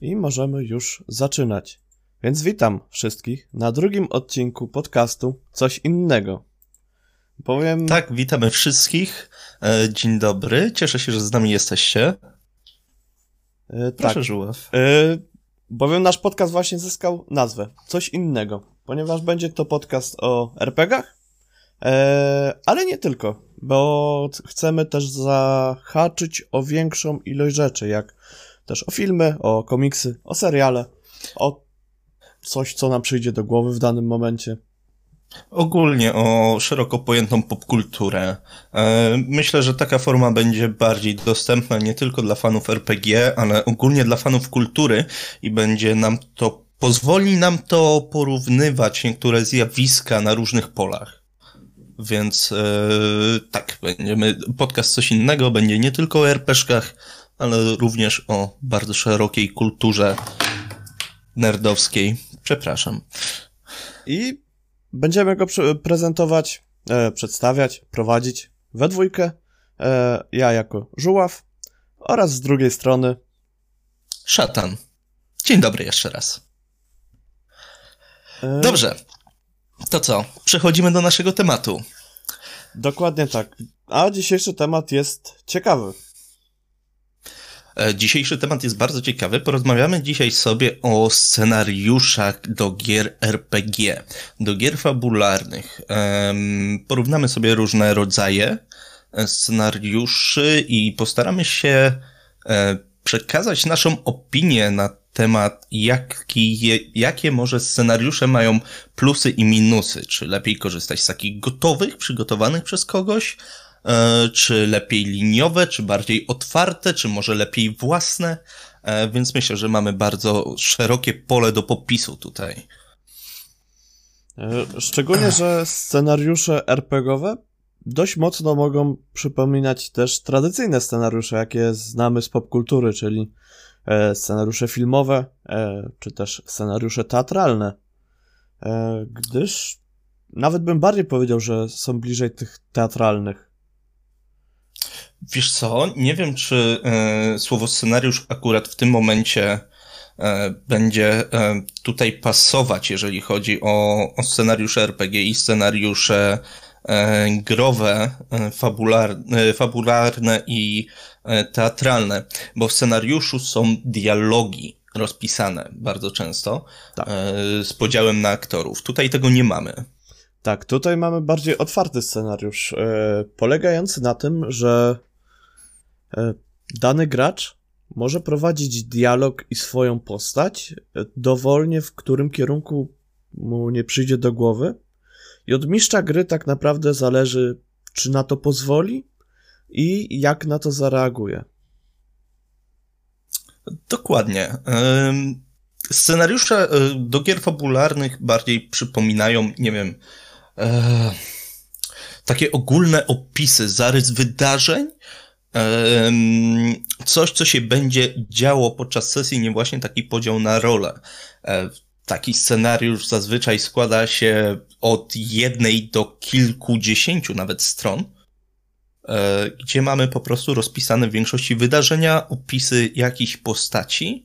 i możemy już zaczynać. Więc witam wszystkich na drugim odcinku podcastu Coś innego. Powiem. Tak, witamy wszystkich. E, dzień dobry. Cieszę się, że z nami jesteście. E, Proszę, tak. Żuław. E, bowiem nasz podcast właśnie zyskał nazwę Coś innego, ponieważ będzie to podcast o RPGach, ale nie tylko, bo chcemy też zahaczyć o większą ilość rzeczy, jak też o filmy, o komiksy, o seriale, o coś, co nam przyjdzie do głowy w danym momencie. Ogólnie o szeroko pojętą popkulturę. E, myślę, że taka forma będzie bardziej dostępna nie tylko dla fanów RPG, ale ogólnie dla fanów kultury i będzie nam to, pozwoli nam to porównywać niektóre zjawiska na różnych polach. Więc e, tak, będziemy, podcast coś innego, będzie nie tylko o RPGach, ale również o bardzo szerokiej kulturze nerdowskiej. Przepraszam. I będziemy go prezentować, e, przedstawiać, prowadzić we dwójkę. E, ja jako żuław oraz z drugiej strony szatan. Dzień dobry jeszcze raz. E... Dobrze. To co? Przechodzimy do naszego tematu. Dokładnie tak. A dzisiejszy temat jest ciekawy. E, dzisiejszy temat jest bardzo ciekawy. Porozmawiamy dzisiaj sobie o scenariuszach do gier RPG, do gier fabularnych. Porównamy sobie różne rodzaje e, scenariuszy i postaramy się e, przekazać naszą opinię na temat, jaki, jakie może scenariusze mają plusy i minusy. Czy lepiej korzystać z takich gotowych, przygotowanych przez kogoś, czy lepiej liniowe, czy bardziej otwarte, czy może lepiej własne, e, więc myślę, że mamy bardzo szerokie pole do popisu tutaj. E, szczególnie, że scenariusze RPGowe dość mocno mogą przypominać też tradycyjne scenariusze, jakie znamy z popkultury, czyli scenariusze filmowe, czy też scenariusze teatralne. Gdyż nawet bym bardziej powiedział, że są bliżej tych teatralnych. Wiesz co, nie wiem, czy e, słowo scenariusz akurat w tym momencie e, będzie e, tutaj pasować, jeżeli chodzi o, o scenariusze RPG i scenariusze growe, fabularne, fabularne i teatralne, bo w scenariuszu są dialogi rozpisane bardzo często tak. z podziałem na aktorów. Tutaj tego nie mamy. Tak, tutaj mamy bardziej otwarty scenariusz, polegający na tym, że dany gracz może prowadzić dialog i swoją postać e, dowolnie, w którym kierunku mu nie przyjdzie do głowy. I od mistrza gry tak naprawdę zależy, czy na to pozwoli i jak na to zareaguje. Dokładnie. Scenariusze e, do gier fabularnych bardziej przypominają, nie wiem, takie ogólne opisy, zarys wydarzeń, coś, co się będzie działo podczas sesji, nie właśnie taki podział na rolę. E, taki scenariusz zazwyczaj składa się od jednej do kilkudziesięciu nawet stron, e, gdzie mamy po prostu rozpisane w większości wydarzenia, opisy jakichś postaci,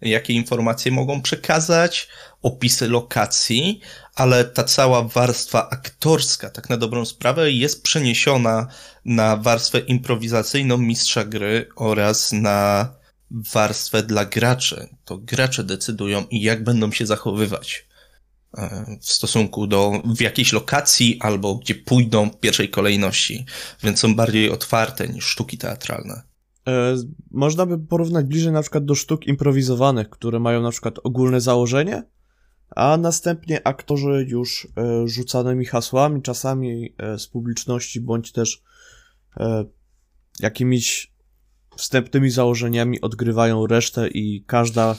jakie informacje mogą przekazać, opisy lokacji, ale ta cała warstwa aktorska, tak na dobrą sprawę, jest przeniesiona na warstwę improwizacyjną mistrza gry oraz na warstwę dla graczy. To gracze decydują i jak będą się zachowywać e, w stosunku do w jakiejś lokacji albo gdzie pójdą w pierwszej kolejności, więc są bardziej otwarte niż sztuki teatralne. E, można by porównać bliżej na przykład do sztuk improwizowanych, które mają na przykład ogólne założenie, a następnie aktorzy już e, rzucanymi hasłami, czasami e, z publiczności, bądź też e, jakimiś wstępnymi założeniami odgrywają resztę i każda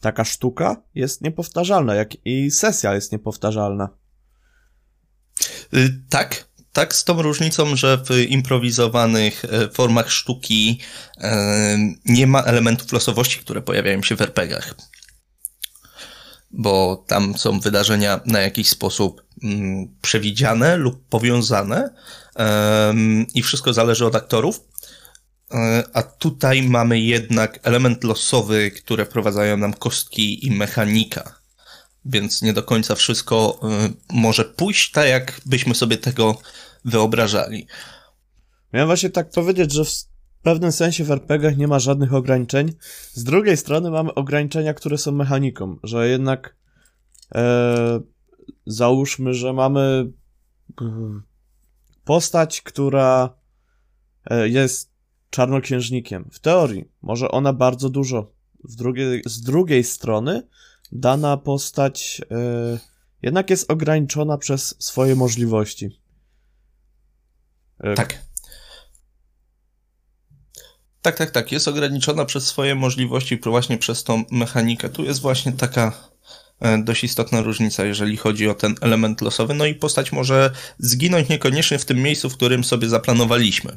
taka sztuka jest niepowtarzalna, jak i sesja jest niepowtarzalna. Y, tak, tak, z tą różnicą, że w improwizowanych formach sztuki nie ma elementów losowości, które pojawiają się w RPGach bo tam są wydarzenia na jakiś sposób mm, przewidziane lub powiązane i wszystko zależy od aktorów. E, a tutaj mamy jednak element losowy, które wprowadzają nam kostki i mechanika. Więc nie do końca wszystko e, może pójść tak, jak byśmy sobie tego wyobrażali. Miałem właśnie tak powiedzieć, że w pewnym sensie w RPGach nie ma żadnych ograniczeń. Z drugiej strony mamy ograniczenia, które są mechaniką, że jednak e, załóżmy, że mamy postać, która e, jest czarnoksiężnikiem. W teorii może ona bardzo dużo. W z drugiej strony dana postać e, jednak jest ograniczona przez swoje możliwości. E, tak. Tak, tak, tak. Jest ograniczona przez swoje możliwości, właśnie przez tą mechanikę. Tu jest właśnie taka E, dość istotna różnica, jeżeli chodzi o ten element losowy. No i postać może zginąć niekoniecznie w tym miejscu, w którym sobie zaplanowaliśmy.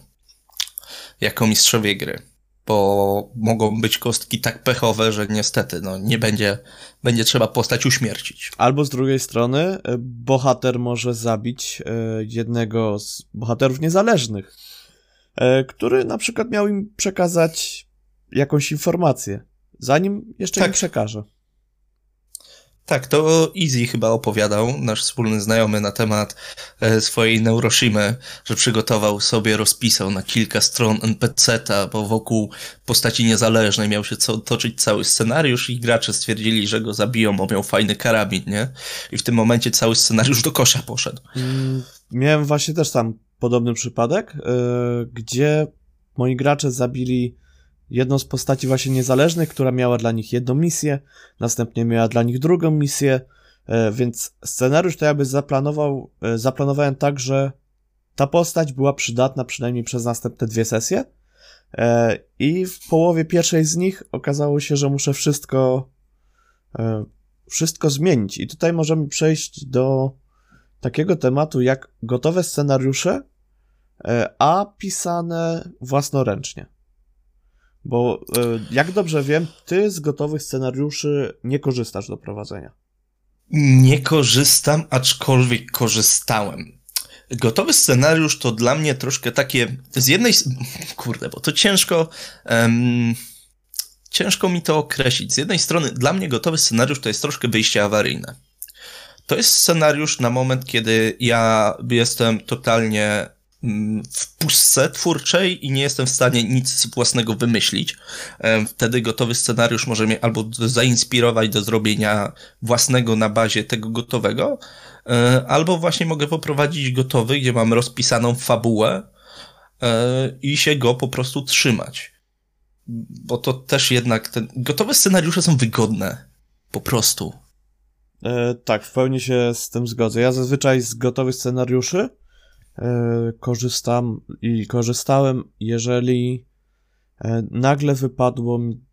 Jako mistrzowie gry. Bo mogą być kostki tak pechowe, że niestety no, nie będzie, będzie trzeba postać uśmiercić. Albo z drugiej strony e, bohater może zabić e, jednego z bohaterów niezależnych, który na przykład miał im przekazać jakąś informację, zanim jeszcze tak. im przekaże. Tak, to Easy chyba opowiadał, nasz wspólny znajomy, na temat e, swojej Neuroshimy, że przygotował sobie, rozpisał na kilka stron NPC-ta, bo wokół postaci niezależnej miał się co, toczyć cały scenariusz i gracze stwierdzili, że go zabiją, bo miał fajny karabin, nie? I w tym momencie cały scenariusz do kosza poszedł. Mm, miałem właśnie też tam podobny przypadek, yy, gdzie moi gracze zabili jedną z postaci właśnie niezależnych, która miała dla nich jedną misję, następnie miała dla nich drugą misję, e, więc scenariusz to jakby zaplanował, e, zaplanowałem tak, że ta postać była przydatna przynajmniej przez następne dwie sesje e, i w połowie pierwszej z nich okazało się, że muszę wszystko wszystko zmienić. I tutaj możemy przejść do takiego tematu jak gotowe scenariusze, a pisane własnoręcznie. Bo e, jak dobrze wiem, ty z gotowych scenariuszy nie korzystasz do prowadzenia. Nie korzystam, aczkolwiek korzystałem. Gotowy scenariusz to dla mnie troszkę takie. Z jednej. Kurde, bo to ciężko. Um, ciężko mi to określić. Z jednej strony, dla mnie gotowy scenariusz to jest troszkę wyjście awaryjne. To jest scenariusz na moment, kiedy ja jestem totalnie w pustce twórczej i nie jestem w stanie nic własnego wymyślić. Wtedy gotowy scenariusz może mnie albo zainspirować do zrobienia własnego na bazie tego gotowego, e, albo właśnie mogę poprowadzić gotowy, gdzie mam rozpisaną fabułę e, i się go po prostu trzymać. Bo to też jednak ten... gotowe scenariusze są wygodne. Po prostu. E, tak, w pełni się z tym zgodzę. Ja zazwyczaj z gotowych scenariuszy E, korzystam i korzystałem, jeżeli e, nagle wypadło mi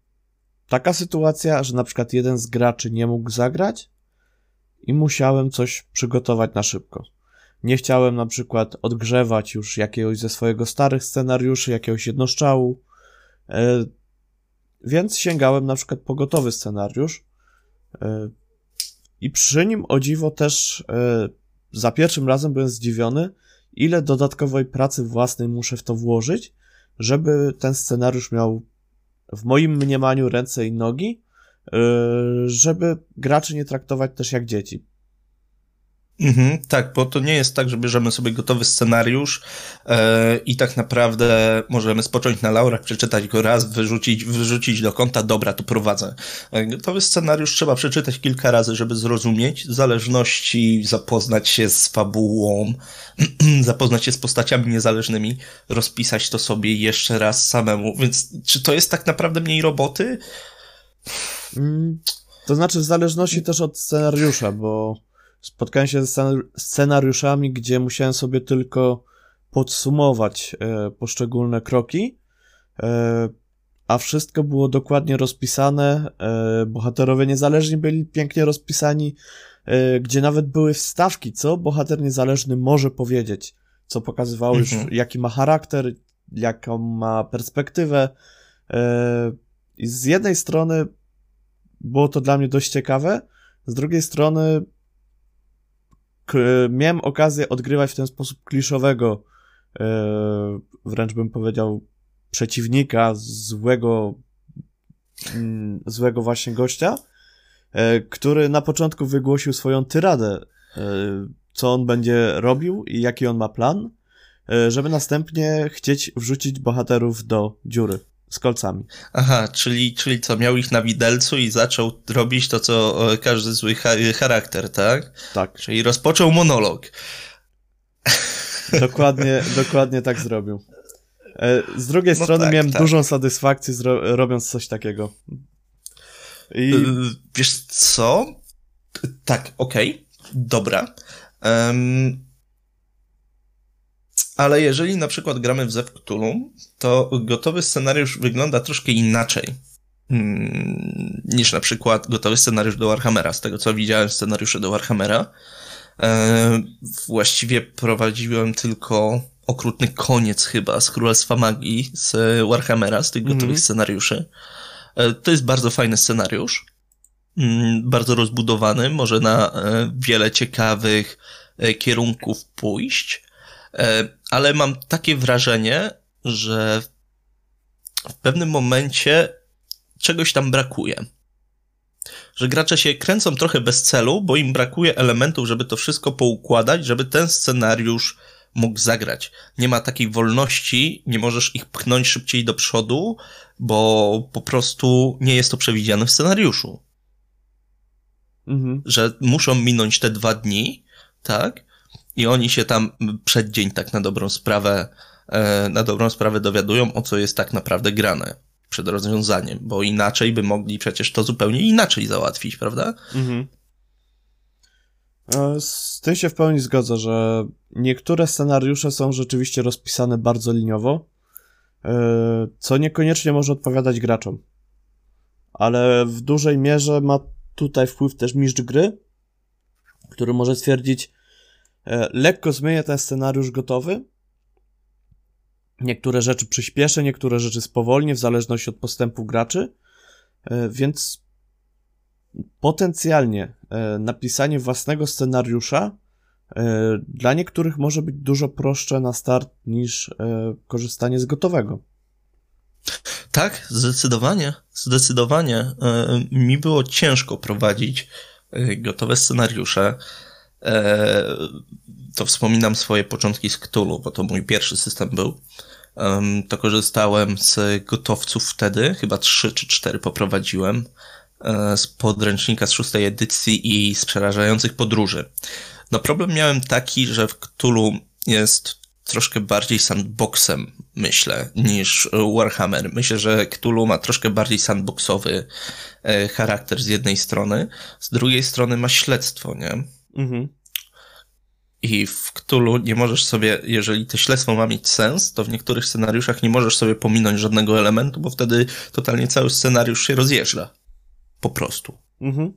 taka sytuacja, że na przykład jeden z graczy nie mógł zagrać i musiałem coś przygotować na szybko. Nie chciałem na przykład odgrzewać już jakiegoś ze swojego starych scenariuszy, jakiegoś jednoszczału, więc sięgałem na przykład po gotowy scenariusz i przy nim o dziwo też za pierwszym razem byłem zdziwiony, ile dodatkowej pracy własnej muszę w to włożyć, żeby ten scenariusz miał w moim mniemaniu ręce i nogi, yy, żeby graczy nie traktować też jak dzieci. Mhm, tak, bo to nie jest tak, że bierzemy sobie gotowy scenariusz yy, i tak naprawdę możemy spocząć na laurach, przeczytać go raz, wyrzucić, wyrzucić do konta, dobra, to prowadzę. Yy, gotowy scenariusz trzeba przeczytać kilka razy, żeby zrozumieć, w zależności zapoznać się z fabułą, zapoznać się z postaciami niezależnymi, rozpisać to sobie jeszcze raz samemu, więc czy to jest tak naprawdę mniej roboty? Mm, to znaczy w zależności też od scenariusza, bo spotkałem się ze scenariuszami, gdzie musiałem sobie tylko podsumować e, poszczególne kroki, e, a wszystko było dokładnie rozpisane. E, bohaterowie niezależni byli pięknie rozpisani, gdzie nawet były wstawki, co bohater niezależny może powiedzieć, co pokazywało już, mhm. jaki ma charakter, jaką ma perspektywę. I z jednej strony było to dla mnie dość ciekawe, z drugiej strony miałem okazję odgrywać w ten sposób kliszowego, e, wręcz bym powiedział, przeciwnika, złego, mm, złego właśnie gościa, e, który na początku wygłosił swoją tyradę, e, co on będzie robił i jaki on ma plan, żeby następnie chcieć wrzucić bohaterów do dziury z kolcami. Aha, czyli, czyli co, miał ich na widelcu i zaczął robić to, co e, każdy zły charakter, tak? Tak. Czyli rozpoczął monolog. Dokładnie, dokładnie tak zrobił. E, z drugiej no strony tak, miałem tak. dużą satysfakcję robiąc coś takiego. I... E, wiesz co? Tak, okej, okay. dobra. Um, ale jeżeli na przykład gramy w Zew Cthulhu, to gotowy scenariusz wygląda troszkę inaczej mm, niż na przykład gotowy scenariusz do Warhammera. Z tego co widziałem scenariusze do Warhammera, e, właściwie prowadziłem tylko okrutny koniec chyba z Królestwa Magii, z Warhammera, z tych gotowych mm -hmm. scenariuszy. E, to jest bardzo fajny scenariusz, mm, bardzo rozbudowany, może na e, wiele ciekawych kierunków pójść. Ale mam takie wrażenie, że w pewnym momencie czegoś tam brakuje. Że gracze się kręcą trochę bez celu, bo im brakuje elementów, żeby to wszystko poukładać, żeby ten scenariusz mógł zagrać. Nie ma takiej wolności, nie możesz ich pchnąć szybciej do przodu, bo po prostu nie jest to przewidziane w scenariuszu. Mhm. Że muszą minąć te dwa dni, tak? I oni się tam przed dzień tak na dobrą sprawę, e, na dobrą sprawę dowiadują, o co jest tak naprawdę grane przed rozwiązaniem, bo inaczej by mogli przecież to zupełnie inaczej załatwić, prawda? Mhm. E, z tym się w pełni zgodzę, że niektóre scenariusze są rzeczywiście rozpisane bardzo liniowo, e, co niekoniecznie może odpowiadać graczom. Ale w dużej mierze ma tutaj wpływ też mistrz gry, który może stwierdzić, E, lekko zmienię ten scenariusz gotowy. Niektóre rzeczy przyspieszę, niektóre rzeczy spowolnię, w zależności od postępu graczy. E, więc potencjalnie e, napisanie własnego scenariusza dla niektórych może być dużo prostsze na start niż korzystanie z gotowego. Tak, zdecydowanie. Zdecydowanie. Mi było ciężko prowadzić gotowe scenariusze. E, to wspominam swoje początki z Cthulhu, bo to mój pierwszy system był. To korzystałem z gotowców wtedy, chyba trzy czy cztery poprowadziłem, e, z podręcznika z szóstej edycji i z przerażających podróży. No problem miałem taki, że w Cthulhu jest troszkę bardziej sandboxem, myślę, niż Warhammer. Myślę, że Cthulhu ma troszkę bardziej sandboxowy e, charakter z jednej strony, z drugiej strony ma śledztwo, nie? Mhm. I w Cthulhu nie możesz sobie, jeżeli to śledztwo ma mieć sens, to w niektórych scenariuszach nie możesz sobie pominąć żadnego elementu, bo wtedy totalnie cały scenariusz się rozjeżdża. Po prostu. Mhm.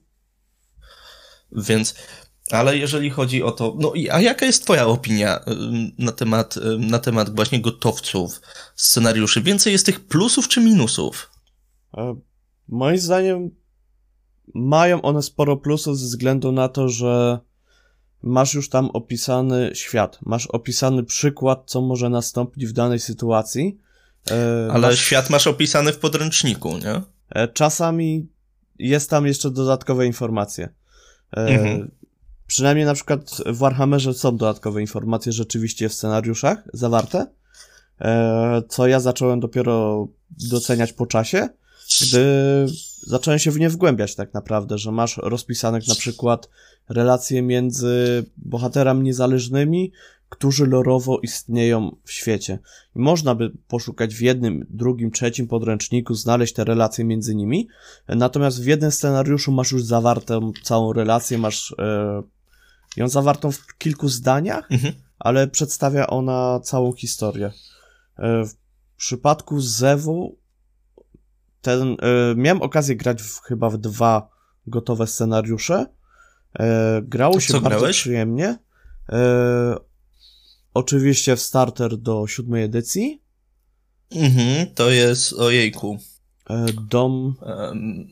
Więc, ale jeżeli chodzi o to, no a jaka jest twoja opinia na temat, na temat właśnie gotowców, scenariuszy? Więcej jest tych plusów czy minusów? E, moim zdaniem mają one sporo plusów ze względu na to, że masz już tam opisany świat, masz opisany przykład, co może nastąpić w danej sytuacji. E, Ale masz... świat masz opisany w podręczniku, nie? E, czasami jest tam jeszcze dodatkowe informacje. E, mhm. Przynajmniej na przykład w Warhammerze są dodatkowe informacje rzeczywiście w scenariuszach zawarte, co ja zacząłem dopiero doceniać po czasie, gdy zacząłem się w nie wgłębiać tak naprawdę, że masz rozpisanych na przykład relacje między bohaterami niezależnymi, którzy lorowo istnieją w świecie. I można by poszukać w jednym, drugim, trzecim podręczniku, znaleźć te relacje między nimi, natomiast w jednym scenariuszu masz już zawartą całą relację, masz e, ją zawartą w kilku zdaniach, mhm. ale przedstawia ona całą historię. E, w przypadku Zewu ten, e, miałem okazję grać w, chyba w dwa gotowe scenariusze, E, grało się bardzo grałeś? przyjemnie. E, oczywiście w starter do siódmej edycji. Mhm, to jest ojejku. E, dom. Um,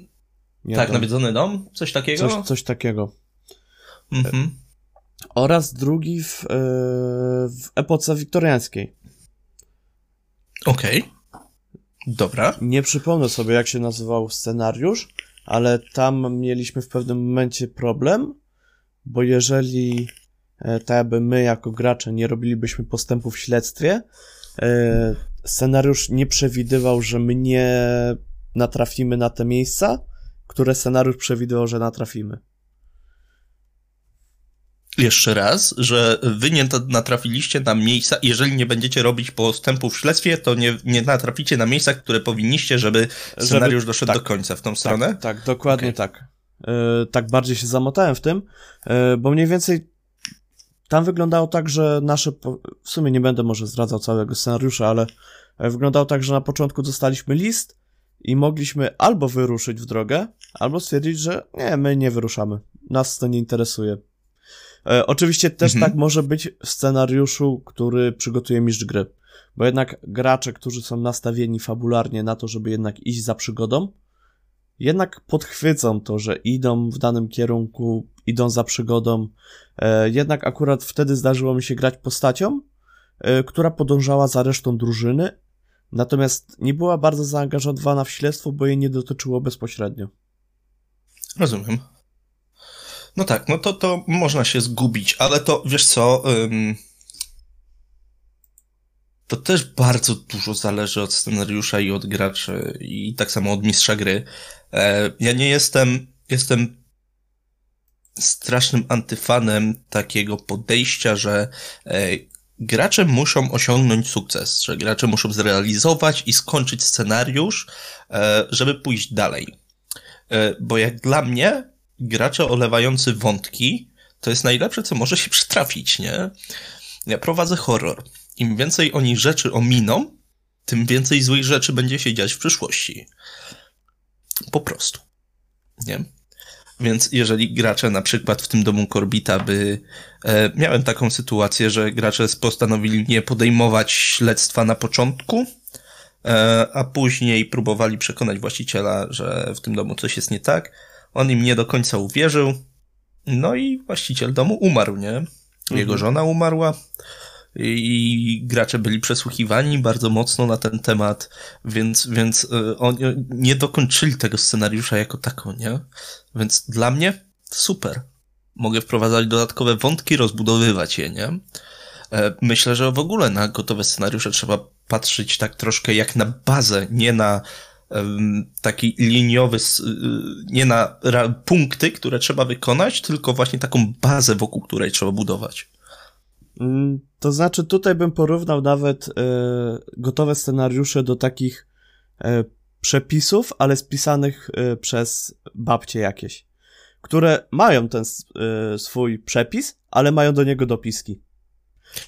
tak, dom. nawiedzony dom? Coś takiego? Coś, coś takiego. Mhm. Oraz drugi w, e, w epoce wiktoriańskiej. Okej. Okay. Dobra. Nie przypomnę sobie, jak się nazywał scenariusz, ale tam mieliśmy w pewnym momencie problem, bo jeżeli e, tak jakby my jako gracze nie robilibyśmy postępu w śledztwie, e, scenariusz nie przewidywał, że my nie natrafimy na te miejsca, które scenariusz przewidywał, że natrafimy. Jeszcze raz, że wy nie natrafiliście na miejsca, jeżeli nie będziecie robić postępu w śledztwie, to nie, nie natraficie na miejsca, które powinniście, żeby scenariusz żeby, doszedł tak, do końca w tą stronę? Tak, tak dokładnie okay. tak. Yy, tak bardziej się zamotałem w tym, yy, bo mniej więcej tam wyglądało tak, że nasze, w sumie nie będę może zdradzał całego scenariusza, ale e, wyglądało tak, że na początku dostaliśmy list i mogliśmy albo wyruszyć w drogę, albo stwierdzić, że nie, my nie wyruszamy. Nas to nie interesuje. E, oczywiście też mhm. tak może być w scenariuszu, który przygotuje mistrz gry. Bo jednak gracze, którzy są nastawieni fabularnie na to, żeby jednak iść za przygodą, jednak podchwycą to, że idą w danym kierunku, idą za przygodą. E, jednak akurat wtedy zdarzyło mi się grać postacią, e, która podążała za resztą drużyny, natomiast nie była bardzo zaangażowana w śledztwo, bo jej nie dotyczyło bezpośrednio. Rozumiem. No tak, no to, to można się zgubić, ale to wiesz co. Ym, to też bardzo dużo zależy od scenariusza i od graczy, i tak samo od mistrza gry. E, ja nie jestem, jestem strasznym antyfanem takiego podejścia, że e, gracze muszą osiągnąć sukces, że gracze muszą zrealizować i skończyć scenariusz, e, żeby pójść dalej. E, bo jak dla mnie, gracze olewający wątki to jest najlepsze, co może się przytrafić, nie? Ja prowadzę horror. Im więcej oni rzeczy ominą, tym więcej złych rzeczy będzie się dziać w przyszłości. Po prostu. Nie? Więc jeżeli gracze na przykład w tym domu Korbita by... E, miałem taką sytuację, że gracze postanowili nie podejmować śledztwa na początku, e, a później próbowali przekonać właściciela, że w tym domu coś jest nie tak. On im nie do końca uwierzył. No i właściciel domu umarł, nie? Jego mhm. żona umarła i gracze byli przesłuchiwani bardzo mocno na ten temat, więc, więc y, oni nie dokończyli tego scenariusza jako tako, nie? Więc dla mnie super. Mogę wprowadzać dodatkowe wątki, rozbudowywać je, nie? E, myślę, że w ogóle na gotowe scenariusze trzeba patrzeć tak troszkę jak na bazę, nie na taki liniowy, y, nie na punkty, które trzeba wykonać, tylko właśnie taką bazę, wokół której trzeba budować. Mm, to znaczy, tutaj bym porównał nawet e, gotowe scenariusze do takich e, przepisów, ale spisanych e, przez babcie jakieś, które mają ten swój przepis, ale mają do niego dopiski.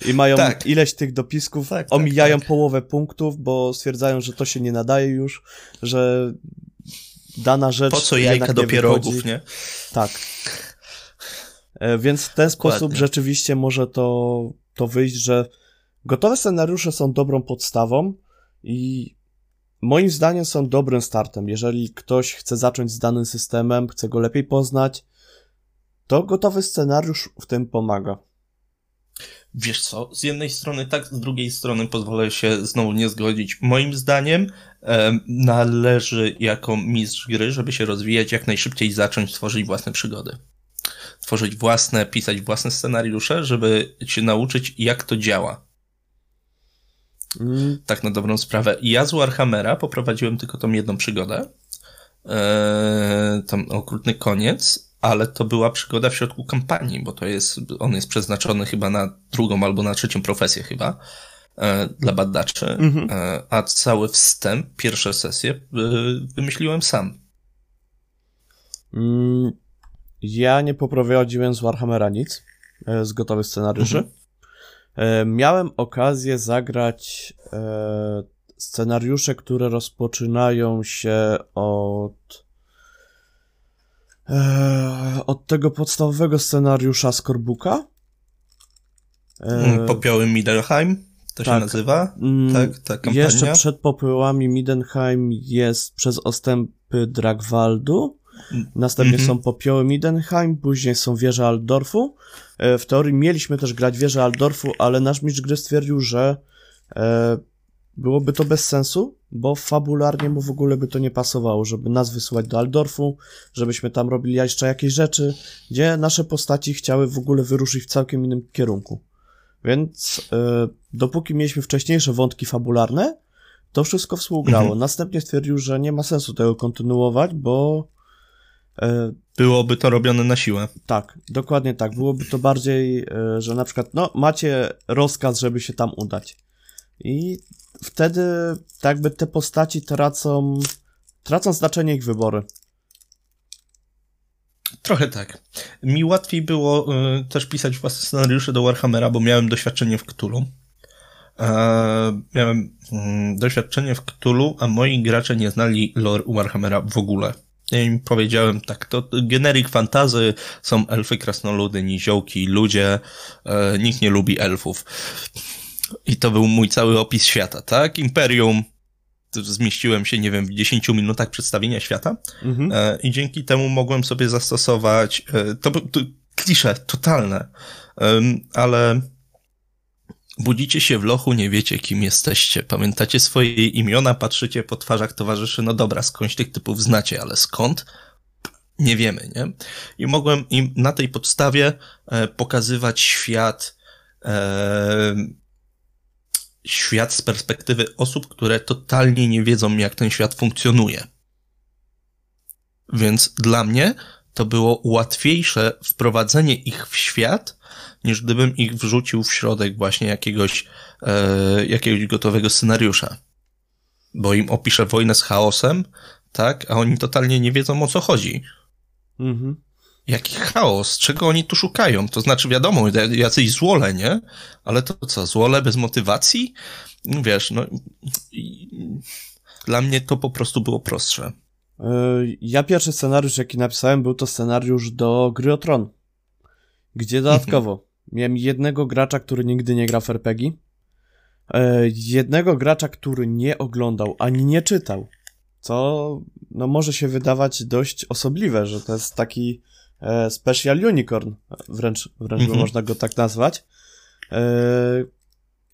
I mają tak. ileś tych dopisków, tak, tak omijają tak, połowę punktów, bo stwierdzają, że to się nie nadaje już, że dana rzecz. Po co jajka do pierogów, nie? Tak. E, więc w ten Dokładnie. sposób rzeczywiście może to, to wyjść, że gotowe scenariusze są dobrą podstawą i moim zdaniem są dobrym startem. Jeżeli ktoś chce zacząć z danym systemem, chce go lepiej poznać, to gotowy scenariusz w tym pomaga. Wiesz co, z jednej strony tak, z drugiej strony pozwolę się znowu nie zgodzić. Moim zdaniem e, należy jako mistrz gry, żeby się rozwijać jak najszybciej zacząć tworzyć własne przygody. Tworzyć własne, pisać własne scenariusze, żeby się nauczyć jak to działa. Mm. Tak na dobrą sprawę. Ja z Warhammera poprowadziłem tylko tą jedną przygodę. E, tam okrutny koniec ale to była przygoda w środku kampanii, bo to jest, on jest przeznaczony chyba na drugą albo na trzecią profesję chyba e, dla badaczy, mhm. e, a cały wstęp, pierwsze sesje e, wymyśliłem sam. Mm, ja nie poprowadziłem z Warhammera nic, e, z gotowych scenariuszy. Mhm. E, miałem okazję zagrać e, scenariusze, które rozpoczynają się od Eee, od tego podstawowego scenariusza Skorbuka. Eee, Popioły Midenheim to tak, się nazywa? Mm, tak, ta kampania. Jeszcze przed popiołami Midenheim jest przez ostępy Dragwaldu. Następnie mm -hmm. są popioły Midenheim, później są wieże Aldorfu. E, w teorii mieliśmy też grać wieże Aldorfu, ale nasz mistrz gry stwierdził, że byłoby to bez sensu, bo fabularnie mu w ogóle by to nie pasowało, żeby nas wysyłać do Aldorfu, żebyśmy tam robili jeszcze jakieś rzeczy, gdzie nasze postaci chciały w ogóle wyruszyć w całkiem innym kierunku. Więc yy, dopóki mieliśmy wcześniejsze wątki fabularne, to wszystko współgrało. Mhm. Następnie stwierdził, że nie ma sensu tego kontynuować, bo E, Byłoby to robione na siłę. Tak, dokładnie tak. Byłoby to bardziej, e, że na przykład, no, macie rozkaz, żeby się tam udać. I wtedy, tak by te postaci tracą, tracą znaczenie ich wybory. Trochę tak. Mi łatwiej było y, też pisać własne scenariusze do Warhammera, bo miałem doświadczenie w Cthulhu. E, miałem y, doświadczenie w Cthulhu, a moi gracze nie znali lore Warhammera w ogóle. Ja im powiedziałem tak, to generik fantazy, są elfy, krasnoludy, niziołki, ludzie, e, nikt nie lubi elfów. I to był mój cały opis świata, tak? Imperium, zmieściłem się, nie wiem, w 10 minutach przedstawienia świata mhm. e, i dzięki temu mogłem sobie zastosować, e, to, to klisze totalne, ale Budzicie się w lochu, nie wiecie kim jesteście. Pamiętacie swoje imiona, patrzycie po twarzach towarzyszy, no dobra, skądś tych typów znacie, ale skąd? Nie wiemy, nie? I mogłem im na tej podstawie e, pokazywać świat, świat z perspektywy osób, które totalnie nie wiedzą, jak ten świat funkcjonuje. Więc dla mnie to było łatwiejsze wprowadzenie ich w świat, niż gdybym ich wrzucił w środek właśnie jakiegoś, e, jakiegoś gotowego scenariusza. Bo im opiszę wojnę z chaosem, tak, a oni totalnie nie wiedzą o co chodzi. Mhm. Jaki chaos? Czego oni tu szukają? To znaczy, wiadomo, jacyś złole, nie? Ale to co, złole bez motywacji? Wiesz, no. Dla mnie to po prostu było prostsze. E, ja pierwszy scenariusz, jaki napisałem, był to scenariusz do Gry o Tron, gdzie dodatkowo Miałem jednego gracza, który nigdy nie gra w RPG. E, jednego gracza, który nie oglądał ani nie czytał. Co no, może się wydawać dość osobliwe, że to jest taki special unicorn, wręcz, wręcz mhm. można go tak nazwać. E,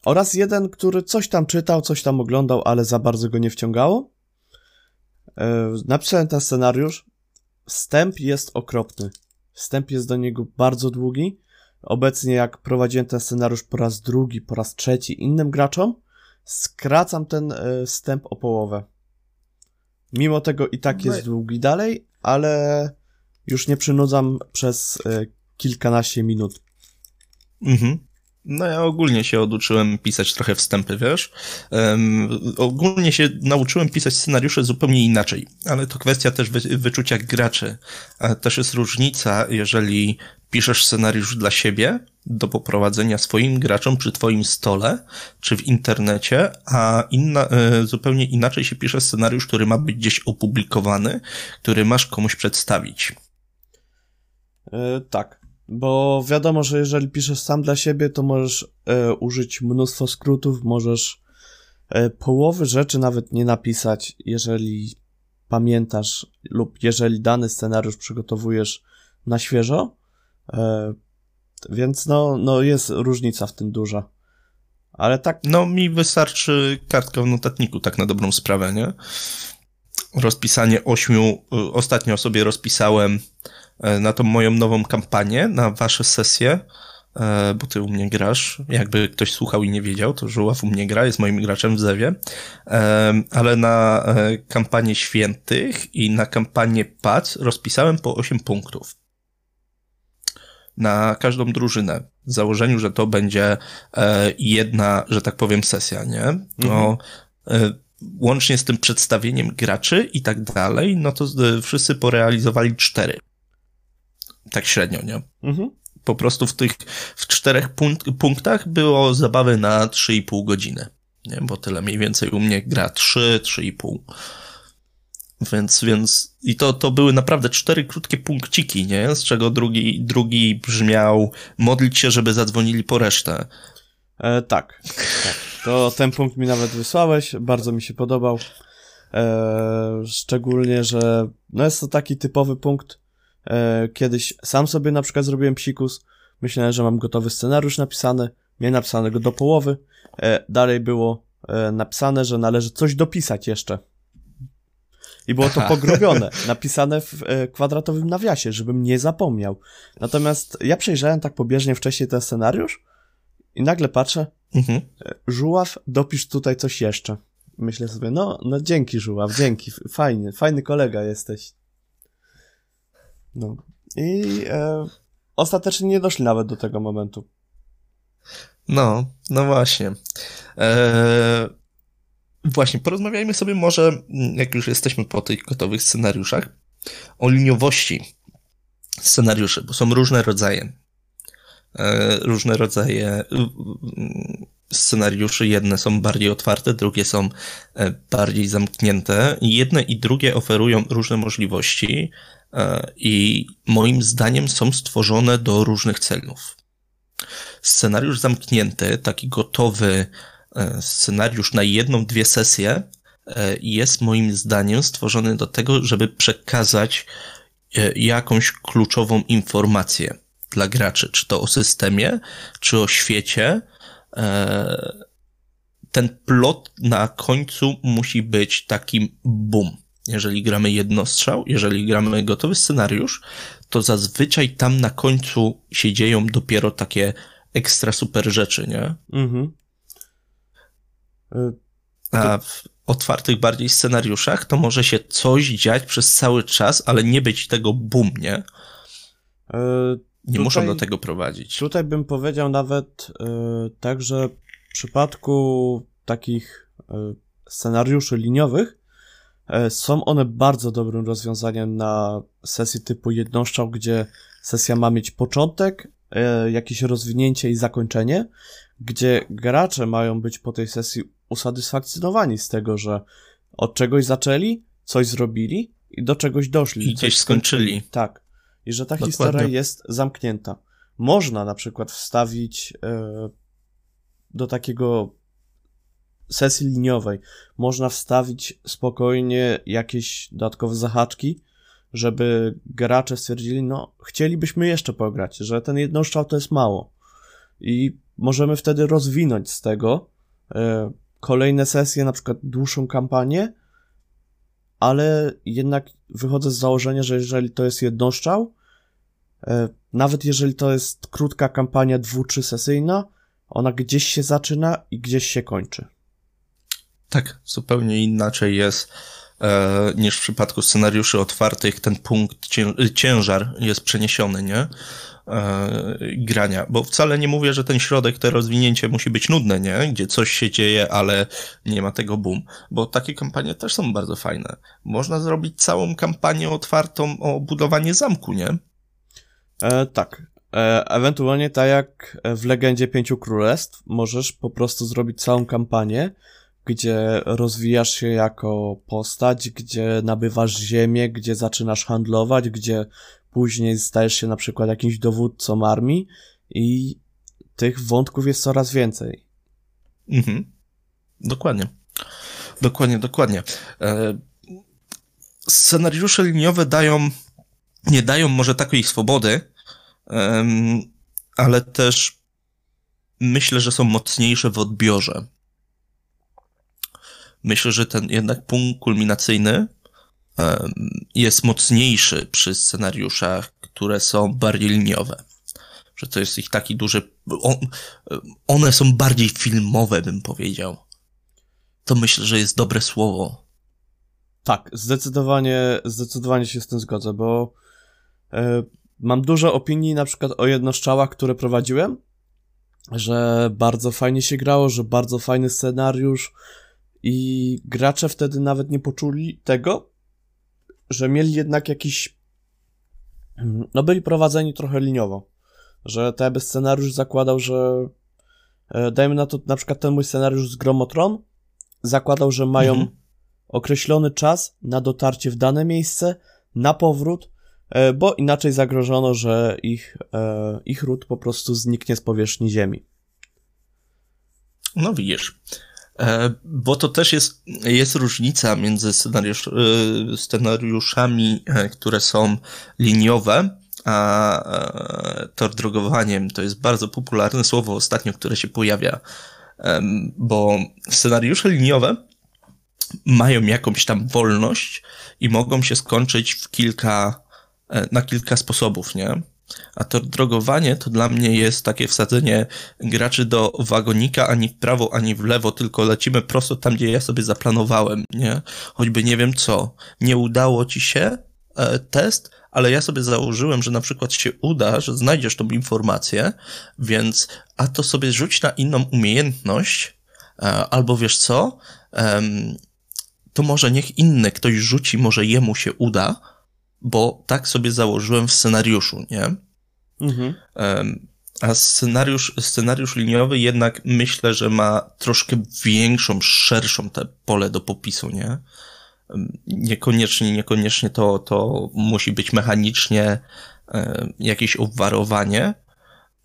oraz jeden, który coś tam czytał, coś tam oglądał, ale za bardzo go nie wciągało. E, napisałem ten scenariusz. Wstęp jest okropny. Wstęp jest do niego bardzo długi. Obecnie, jak prowadziłem ten scenariusz po raz drugi, po raz trzeci innym graczom, skracam ten e, wstęp o połowę. Mimo tego i tak jest no długi dalej, ale już nie przynudzam przez e, kilkanaście minut. Mhm. No ja ogólnie się oduczyłem pisać trochę wstępy, wiesz. Um, ogólnie się nauczyłem pisać scenariusze zupełnie inaczej, ale to kwestia też wy, wyczucia graczy. Też jest różnica, jeżeli piszesz scenariusz dla siebie do poprowadzenia swoim graczom przy twoim stole, czy w internecie, a inna, y, zupełnie inaczej się pisze scenariusz, który ma być gdzieś opublikowany, który masz komuś przedstawić. Yy, tak. Bo wiadomo, że jeżeli piszesz sam dla siebie, to możesz e, użyć mnóstwo skrótów, możesz e, połowy rzeczy nawet nie napisać, jeżeli pamiętasz lub jeżeli dany scenariusz przygotowujesz na świeżo. E, więc no, no jest różnica w tym duża. Ale tak. No mi wystarczy kartka w notatniku, tak na dobrą sprawę, nie? Rozpisanie ośmiu, ostatnio sobie rozpisałem E, na tą moją nową kampanię, na wasze sesje, e, bo ty u mnie grasz. Jakby ktoś słuchał i nie wiedział, to Żuław u mnie gra, jest moim graczem w Zewie. E, ale na kampanię świętych i na kampanię PAC rozpisałem po 8 punktów. Na każdą drużynę. W założeniu, że to będzie jedna, że tak powiem, sesja, nie? No, mhm. łącznie z tym przedstawieniem graczy i tak dalej, no to wszyscy porealizowali cztery. Tak średnio, nie? Mhm. Po prostu w tych, w czterech punk punktach było zabawy na 3,5 godziny. Nie? Bo tyle mniej więcej u mnie gra 3, 3,5. Więc, więc, i to, to były naprawdę cztery krótkie punkciki, nie? Z czego drugi, drugi brzmiał modlić się, żeby zadzwonili po resztę. E, tak, tak. To ten punkt mi nawet wysłałeś, bardzo mi się podobał. E, szczególnie, że no jest to taki typowy punkt, E, kiedyś sam sobie na przykład zrobiłem psikus, myślałem, że mam gotowy scenariusz napisany, miałem napisanego do połowy, e, dalej było e, napisane, że należy coś dopisać jeszcze. I było to pogrobione, napisane w kwadratowym nawiasie, żebym nie zapomniał. Natomiast ja przejrzałem tak pobieżnie wcześniej ten scenariusz i nagle patrzę, mhm. Żuław, dopisz tutaj coś jeszcze. Myślę sobie, no, no dzięki Żuław, dzięki, fajnie, fajny kolega jesteś. No. I e, ostatecznie nie doszli nawet do tego momentu. No, no właśnie. Eee, właśnie, porozmawiajmy sobie może, jak już jesteśmy po tych gotowych scenariuszach, o liniowości scenariuszy, bo są różne rodzaje. Eee, różne rodzaje scenariuszy. Jedne są bardziej otwarte, drugie są e, bardziej zamknięte. Jedne i drugie oferują różne możliwości e, i moim zdaniem są stworzone do różnych celów. Scenariusz zamknięty, taki gotowy e, scenariusz na jedną, dwie sesje, jest moim zdaniem stworzony do tego, żeby przekazać jakąś kluczową informację dla graczy, czy to o systemie, czy o świecie, E, ten plot na końcu musi być takim boom. Jeżeli gramy jednostrzał, jeżeli gramy gotowy scenariusz, to zazwyczaj tam na końcu się dzieją dopiero takie ekstra super rzeczy, nie? Mhm. A w otwartych bardziej scenariuszach to może się coś dziać przez cały czas, ale nie być tego boom, nie? E, nie tutaj, muszą do tego prowadzić. Tutaj bym powiedział nawet yy, tak, że w przypadku takich yy, scenariuszy liniowych są one bardzo dobrym rozwiązaniem na sesji typu jednoszczał, gdzie sesja ma mieć początek, jakieś rozwinięcie i zakończenie, gdzie gracze mają być po tej sesji usatysfakcjonowani z tego, że od czegoś zaczęli, coś zrobili i do czegoś doszli. I gdzieś skończyli. Tak i że ta Dokładnie. historia jest zamknięta. Można na przykład wstawić e, do takiego sesji liniowej, można wstawić spokojnie jakieś dodatkowe zahaczki, żeby gracze stwierdzili, no chcielibyśmy jeszcze pograć, że ten jednoszczał to jest mało. I możemy wtedy rozwinąć z tego e, kolejne sesje, na przykład dłuższą kampanię, ale jednak wychodzę z założenia, że jeżeli to jest jednoszczał, e, nawet jeżeli to jest krótka kampania dwu czy sesyjna, ona gdzieś się zaczyna i gdzieś się kończy. Tak, zupełnie inaczej jest e, niż w przypadku scenariuszy otwartych. Ten punkt, ciężar jest przeniesiony, nie? E, grania, bo wcale nie mówię, że ten środek, to rozwinięcie musi być nudne, nie? Gdzie coś się dzieje, ale nie ma tego boom, bo takie kampanie też są bardzo fajne. Można zrobić całą kampanię otwartą o budowanie zamku, nie? E, tak. E, ewentualnie tak jak w Legendzie Pięciu Królestw, możesz po prostu zrobić całą kampanię, gdzie rozwijasz się jako postać, gdzie nabywasz ziemię, gdzie zaczynasz handlować, gdzie później stajesz się na przykład jakimś dowódcą armii i tych wątków jest coraz więcej. Mhm. Dokładnie. Dokładnie, dokładnie. E, scenariusze liniowe dają, nie dają może takiej swobody, ale też myślę, że są mocniejsze w odbiorze. Myślę, że ten jednak punkt kulminacyjny jest mocniejszy przy scenariuszach, które są bardziej liniowe. Że to jest ich taki duży. On, one są bardziej filmowe, bym powiedział. To myślę, że jest dobre słowo. Tak, zdecydowanie, zdecydowanie się z tym zgodzę, bo e, mam dużo opinii na przykład o jednoszczałach, które prowadziłem, że bardzo fajnie się grało, że bardzo fajny scenariusz i gracze wtedy nawet nie poczuli tego, że mieli jednak jakiś. No, byli prowadzeni trochę liniowo. Że ten scenariusz zakładał, że. E, dajmy na to, na przykład ten mój scenariusz z Gromotron zakładał, że mają mhm. określony czas na dotarcie w dane miejsce, na powrót, e, bo inaczej zagrożono, że ich, e, ich ród po prostu zniknie z powierzchni Ziemi. No widzisz. E, bo to też jest, jest różnica między scenariusz, e, scenariuszami, e, które są liniowe, a tor drogowaniem to jest bardzo popularne słowo ostatnio, które się pojawia bo scenariusze liniowe mają jakąś tam wolność i mogą się skończyć w kilka, na kilka sposobów, nie? A to drogowanie to dla mnie jest takie wsadzenie graczy do wagonika ani w prawo, ani w lewo, tylko lecimy prosto tam, gdzie ja sobie zaplanowałem, nie? Choćby nie wiem co. Nie udało ci się e, test, ale ja sobie założyłem, że na przykład się uda, że znajdziesz tą informację, więc a to sobie rzuć na inną umiejętność, e, albo wiesz co, e, to może niech inny ktoś rzuci, może jemu się uda, bo tak sobie założyłem w scenariuszu, nie? Mhm. A scenariusz, scenariusz liniowy jednak myślę, że ma troszkę większą, szerszą te pole do popisu, nie? Niekoniecznie, niekoniecznie to, to musi być mechanicznie jakieś obwarowanie,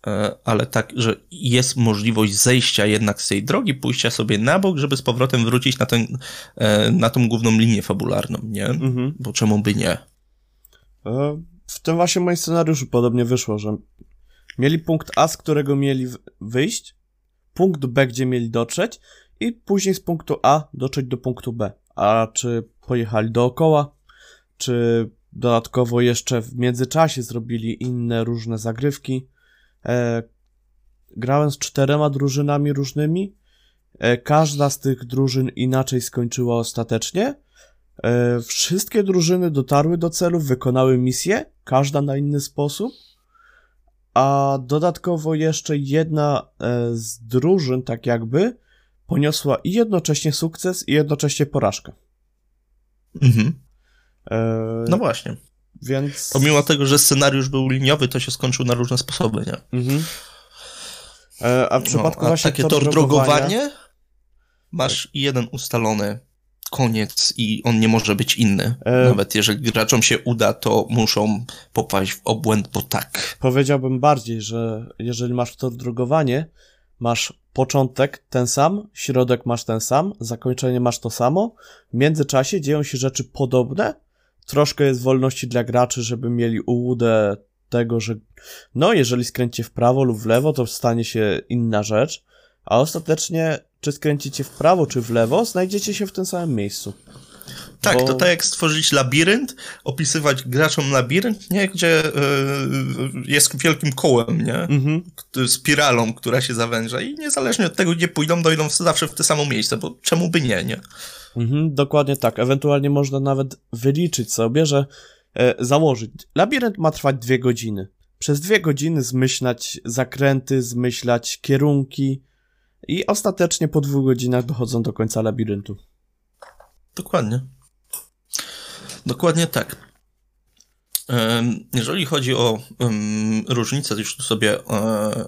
e, ale tak, że jest możliwość zejścia jednak z tej drogi, pójścia sobie na bok, żeby z powrotem wrócić na, ten, e, na tą główną linię fabularną, nie? Mhm. Bo czemu by nie? E, w tym właśnie moim scenariuszu podobnie wyszło, że mieli punkt A, z którego mieli wyjść, punkt B, gdzie mieli dotrzeć i później z punktu A dotrzeć do punktu B. A czy pojechali dookoła, czy dodatkowo jeszcze w międzyczasie zrobili inne różne zagrywki. E, grałem z czterema drużynami różnymi. E, każda z tych drużyn inaczej skończyła ostatecznie. E, wszystkie drużyny dotarły do celu, wykonały misję, każda na inny sposób. A dodatkowo jeszcze jedna e, z drużyn, tak jakby, poniosła i jednocześnie sukces, i jednocześnie porażkę. Mhm. E, no właśnie. Więc. Pomimo tego, że scenariusz był liniowy, to się skończył na różne sposoby, nie? Mhm. a w przypadku no, a właśnie takie tor drogowanie masz jeden ustalony koniec i on nie może być inny. E... Nawet jeżeli graczom się uda, to muszą popaść w obłęd, bo tak. Powiedziałbym bardziej, że jeżeli masz to drogowanie, masz początek ten sam, środek masz ten sam, zakończenie masz to samo, w międzyczasie dzieją się rzeczy podobne, troszkę jest wolności dla graczy, żeby mieli ułudę tego, że no, jeżeli skręcicie w prawo lub w lewo, to stanie się inna rzecz, a ostatecznie czy skręcicie w prawo, czy w lewo, znajdziecie się w tym samym miejscu. Tak, Bo... to tak jak stworzyć labirynt, opisywać graczom labirynt, nie? Gdzie yy, jest wielkim kołem, nie? Mhm. Spiralą, która się zawęża i niezależnie od tego, gdzie pójdą, dojdą zawsze w to samo miejsce, bo czemu by nie, nie? Mhm, dokładnie tak. Ewentualnie można nawet wyliczyć sobie, że e, założyć. Labirynt ma trwać dwie godziny. Przez dwie godziny zmyślać zakręty, zmyślać kierunki, i ostatecznie po dwóch godzinach dochodzą do końca labiryntu. Dokładnie. Dokładnie tak. Jeżeli chodzi o um, różnice, już tu sobie e,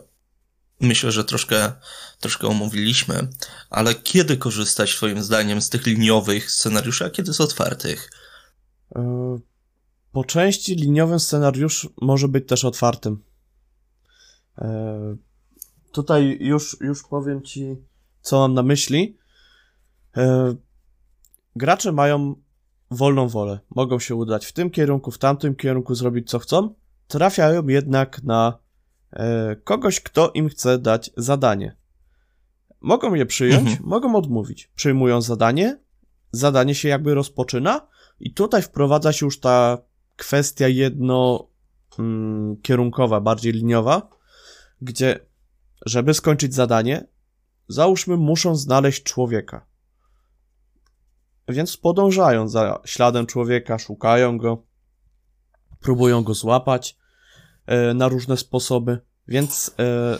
myślę, że troszkę, troszkę omówiliśmy, ale kiedy korzystać Twoim zdaniem z tych liniowych scenariuszy, a kiedy z otwartych? E, po części liniowy scenariusz może być też otwartym. Tutaj już, już powiem ci, co mam na myśli. E, gracze mają wolną wolę. Mogą się udać w tym kierunku, w tamtym kierunku, zrobić co chcą. Trafiają jednak na e, kogoś, kto im chce dać zadanie. Mogą je przyjąć, mhm. mogą odmówić. Przyjmują zadanie, zadanie się jakby rozpoczyna i tutaj wprowadza się już ta kwestia jedno mm, kierunkowa, bardziej liniowa, gdzie żeby skończyć zadanie, załóżmy, muszą znaleźć człowieka. Więc podążają za śladem człowieka, szukają go, próbują go złapać e, na różne sposoby, więc e,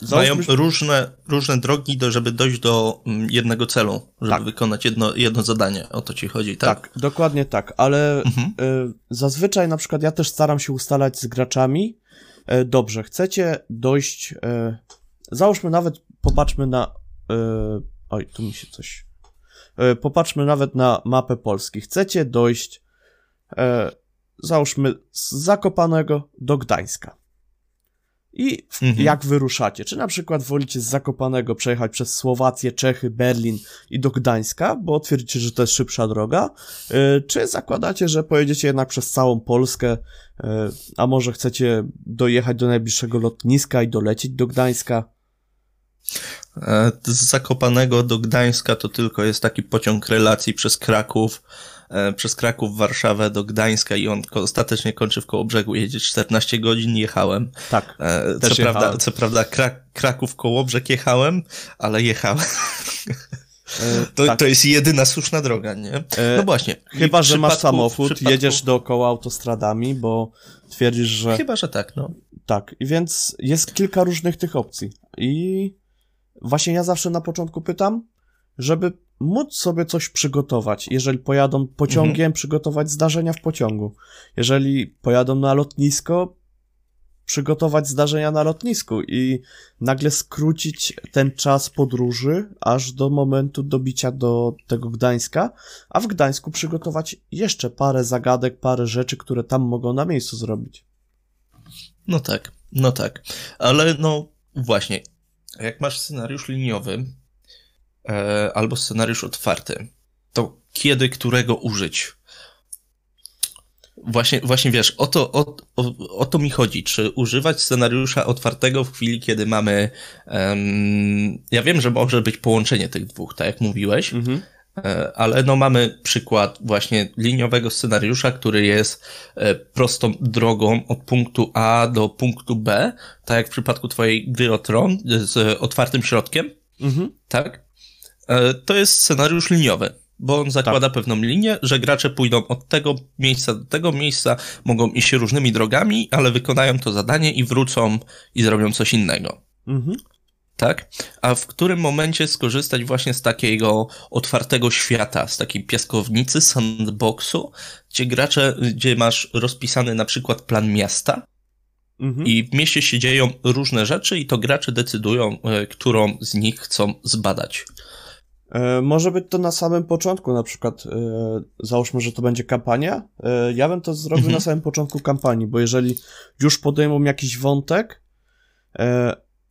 Załóżmy, Mają różne, różne drogi, do, żeby dojść do mm, jednego celu, żeby tak. wykonać jedno, jedno zadanie. O to ci chodzi, tak? Tak, dokładnie tak, ale mhm. y, zazwyczaj na przykład ja też staram się ustalać z graczami, E, dobrze, chcecie dojść. E, załóżmy nawet, popatrzmy na. E, oj, tu mi się coś. Popatrzmy nawet na mapę Polski. Chcecie dojść, załóżmy, z Zakopanego do Gdańska. I mhm. jak wyruszacie? Czy na przykład wolicie z Zakopanego przejechać przez Słowację, Czechy, Berlin i do Gdańska, bo twierdzicie, że to jest szybsza droga? Y, czy zakładacie, że pojedziecie jednak przez całą Polskę, y, a może chcecie dojechać do najbliższego lotniska i dolecieć do Gdańska? E, z Zakopanego do Gdańska to tylko jest taki pociąg relacji przez Kraków, przez Kraków, Warszawę do Gdańska i on ostatecznie kończy w koło brzegu. Jedzie 14 godzin, jechałem. Tak. E, co, prawda, co prawda Krak Kraków, Kołobrzeg jechałem, ale jechałem. To, tak. to jest jedyna słuszna droga, nie? No właśnie. Chyba, że masz samochód, przypadku... jedziesz dookoła autostradami, bo twierdzisz, że... Chyba, że tak, no. Tak, i więc jest kilka różnych tych opcji. I właśnie ja zawsze na początku pytam, żeby móc sobie coś przygotować. Jeżeli pojadą pociągiem, mhm. przygotować zdarzenia w pociągu. Jeżeli pojadą na lotnisko, przygotować zdarzenia na lotnisku i nagle skrócić ten czas podróży aż do momentu dobicia do tego Gdańska, a w Gdańsku przygotować jeszcze parę zagadek, parę rzeczy, które tam mogą na miejscu zrobić. No tak, no tak. Ale no właśnie, jak masz scenariusz liniowy albo scenariusz otwarty, to kiedy którego użyć? Właśnie, właśnie wiesz, o to, o, o, o to mi chodzi. Czy używać scenariusza otwartego w chwili, kiedy mamy. Um, ja wiem, że może być połączenie tych dwóch, tak jak mówiłeś, mhm. E, ale no mamy przykład właśnie liniowego scenariusza, który jest e, prostą drogą od punktu A do punktu B, tak jak w przypadku twojej gry o Tron z otwartym środkiem, mhm. tak? E, to jest scenariusz liniowy bo on zakłada tak. pewną linię, że gracze pójdą od tego miejsca do tego miejsca, mogą iść różnymi drogami, ale wykonają to zadanie i wrócą i zrobią coś innego. Mhm. Tak? A w którym momencie skorzystać właśnie z takiego otwartego świata, z takiej piaskownicy, sandboxu, gdzie gracze, gdzie masz rozpisany na przykład plan miasta, Mhm. I w mieście się dzieją różne rzeczy, i to gracze decydują, e, którą z nich chcą zbadać. E, może być to na samym początku, na przykład e, załóżmy, że to będzie kampania. E, ja bym to zrobił mhm. na samym początku kampanii, bo jeżeli już podejmą jakiś wątek,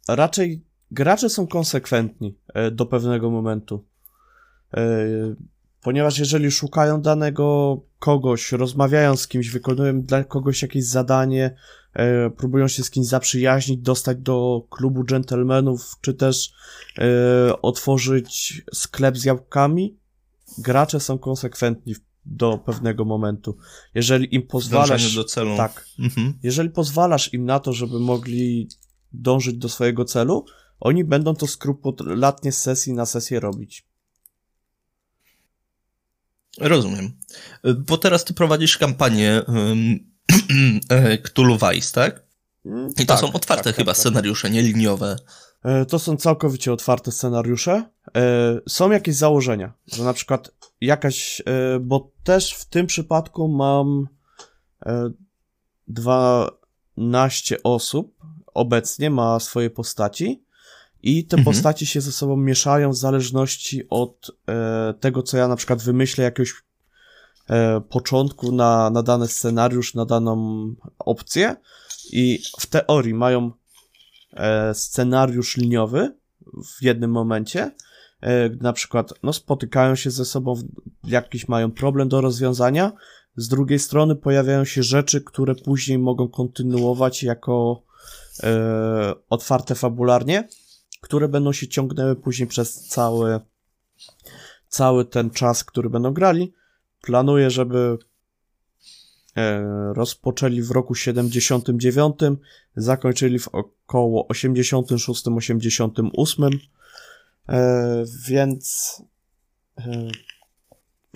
raczej gracze są konsekwentni do pewnego momentu. Ponieważ jeżeli szukają danego kogoś, rozmawiają z kimś, wykonują dla kogoś jakieś zadanie, e, próbują się z kimś zaprzyjaźnić, dostać do klubu dżentelmenów, czy też e, otworzyć sklep z jabłkami, gracze są konsekwentni do pewnego momentu. Jeżeli im pozwalasz... do celu. Tak. Mhm. Jeżeli pozwalasz im na to, żeby mogli dążyć do swojego celu, oni będą to skrupulatnie z sesji na sesję robić. Rozumiem. Bo teraz ty prowadzisz kampanię um, Cthulhu Vice, tak? Mm, I to tak, są otwarte tak, chyba tak, tak, scenariusze, nie liniowe. E, to są całkowicie otwarte scenariusze. E, są jakieś założenia, że na przykład jakaś, e, bo też w tym przypadku mam 12 osób obecnie ma swoje postaci i te mhm. postaci się ze sobą mieszają w zależności od e, tego, co ja na przykład wymyślę, jakiegoś e, początku na, na dany scenariusz, na daną opcję. I w teorii mają e, scenariusz liniowy w jednym momencie. E, na przykład, no, spotykają się ze sobą, jakiś mają problem do rozwiązania. Z drugiej strony pojawiają się rzeczy, które później mogą kontynuować jako e, otwarte fabularnie które będą się ciągnęły później przez cały, cały ten czas, który będą grali. Planuję, żeby e, rozpoczęli w roku 79, zakończyli w około 86-88, e, więc e,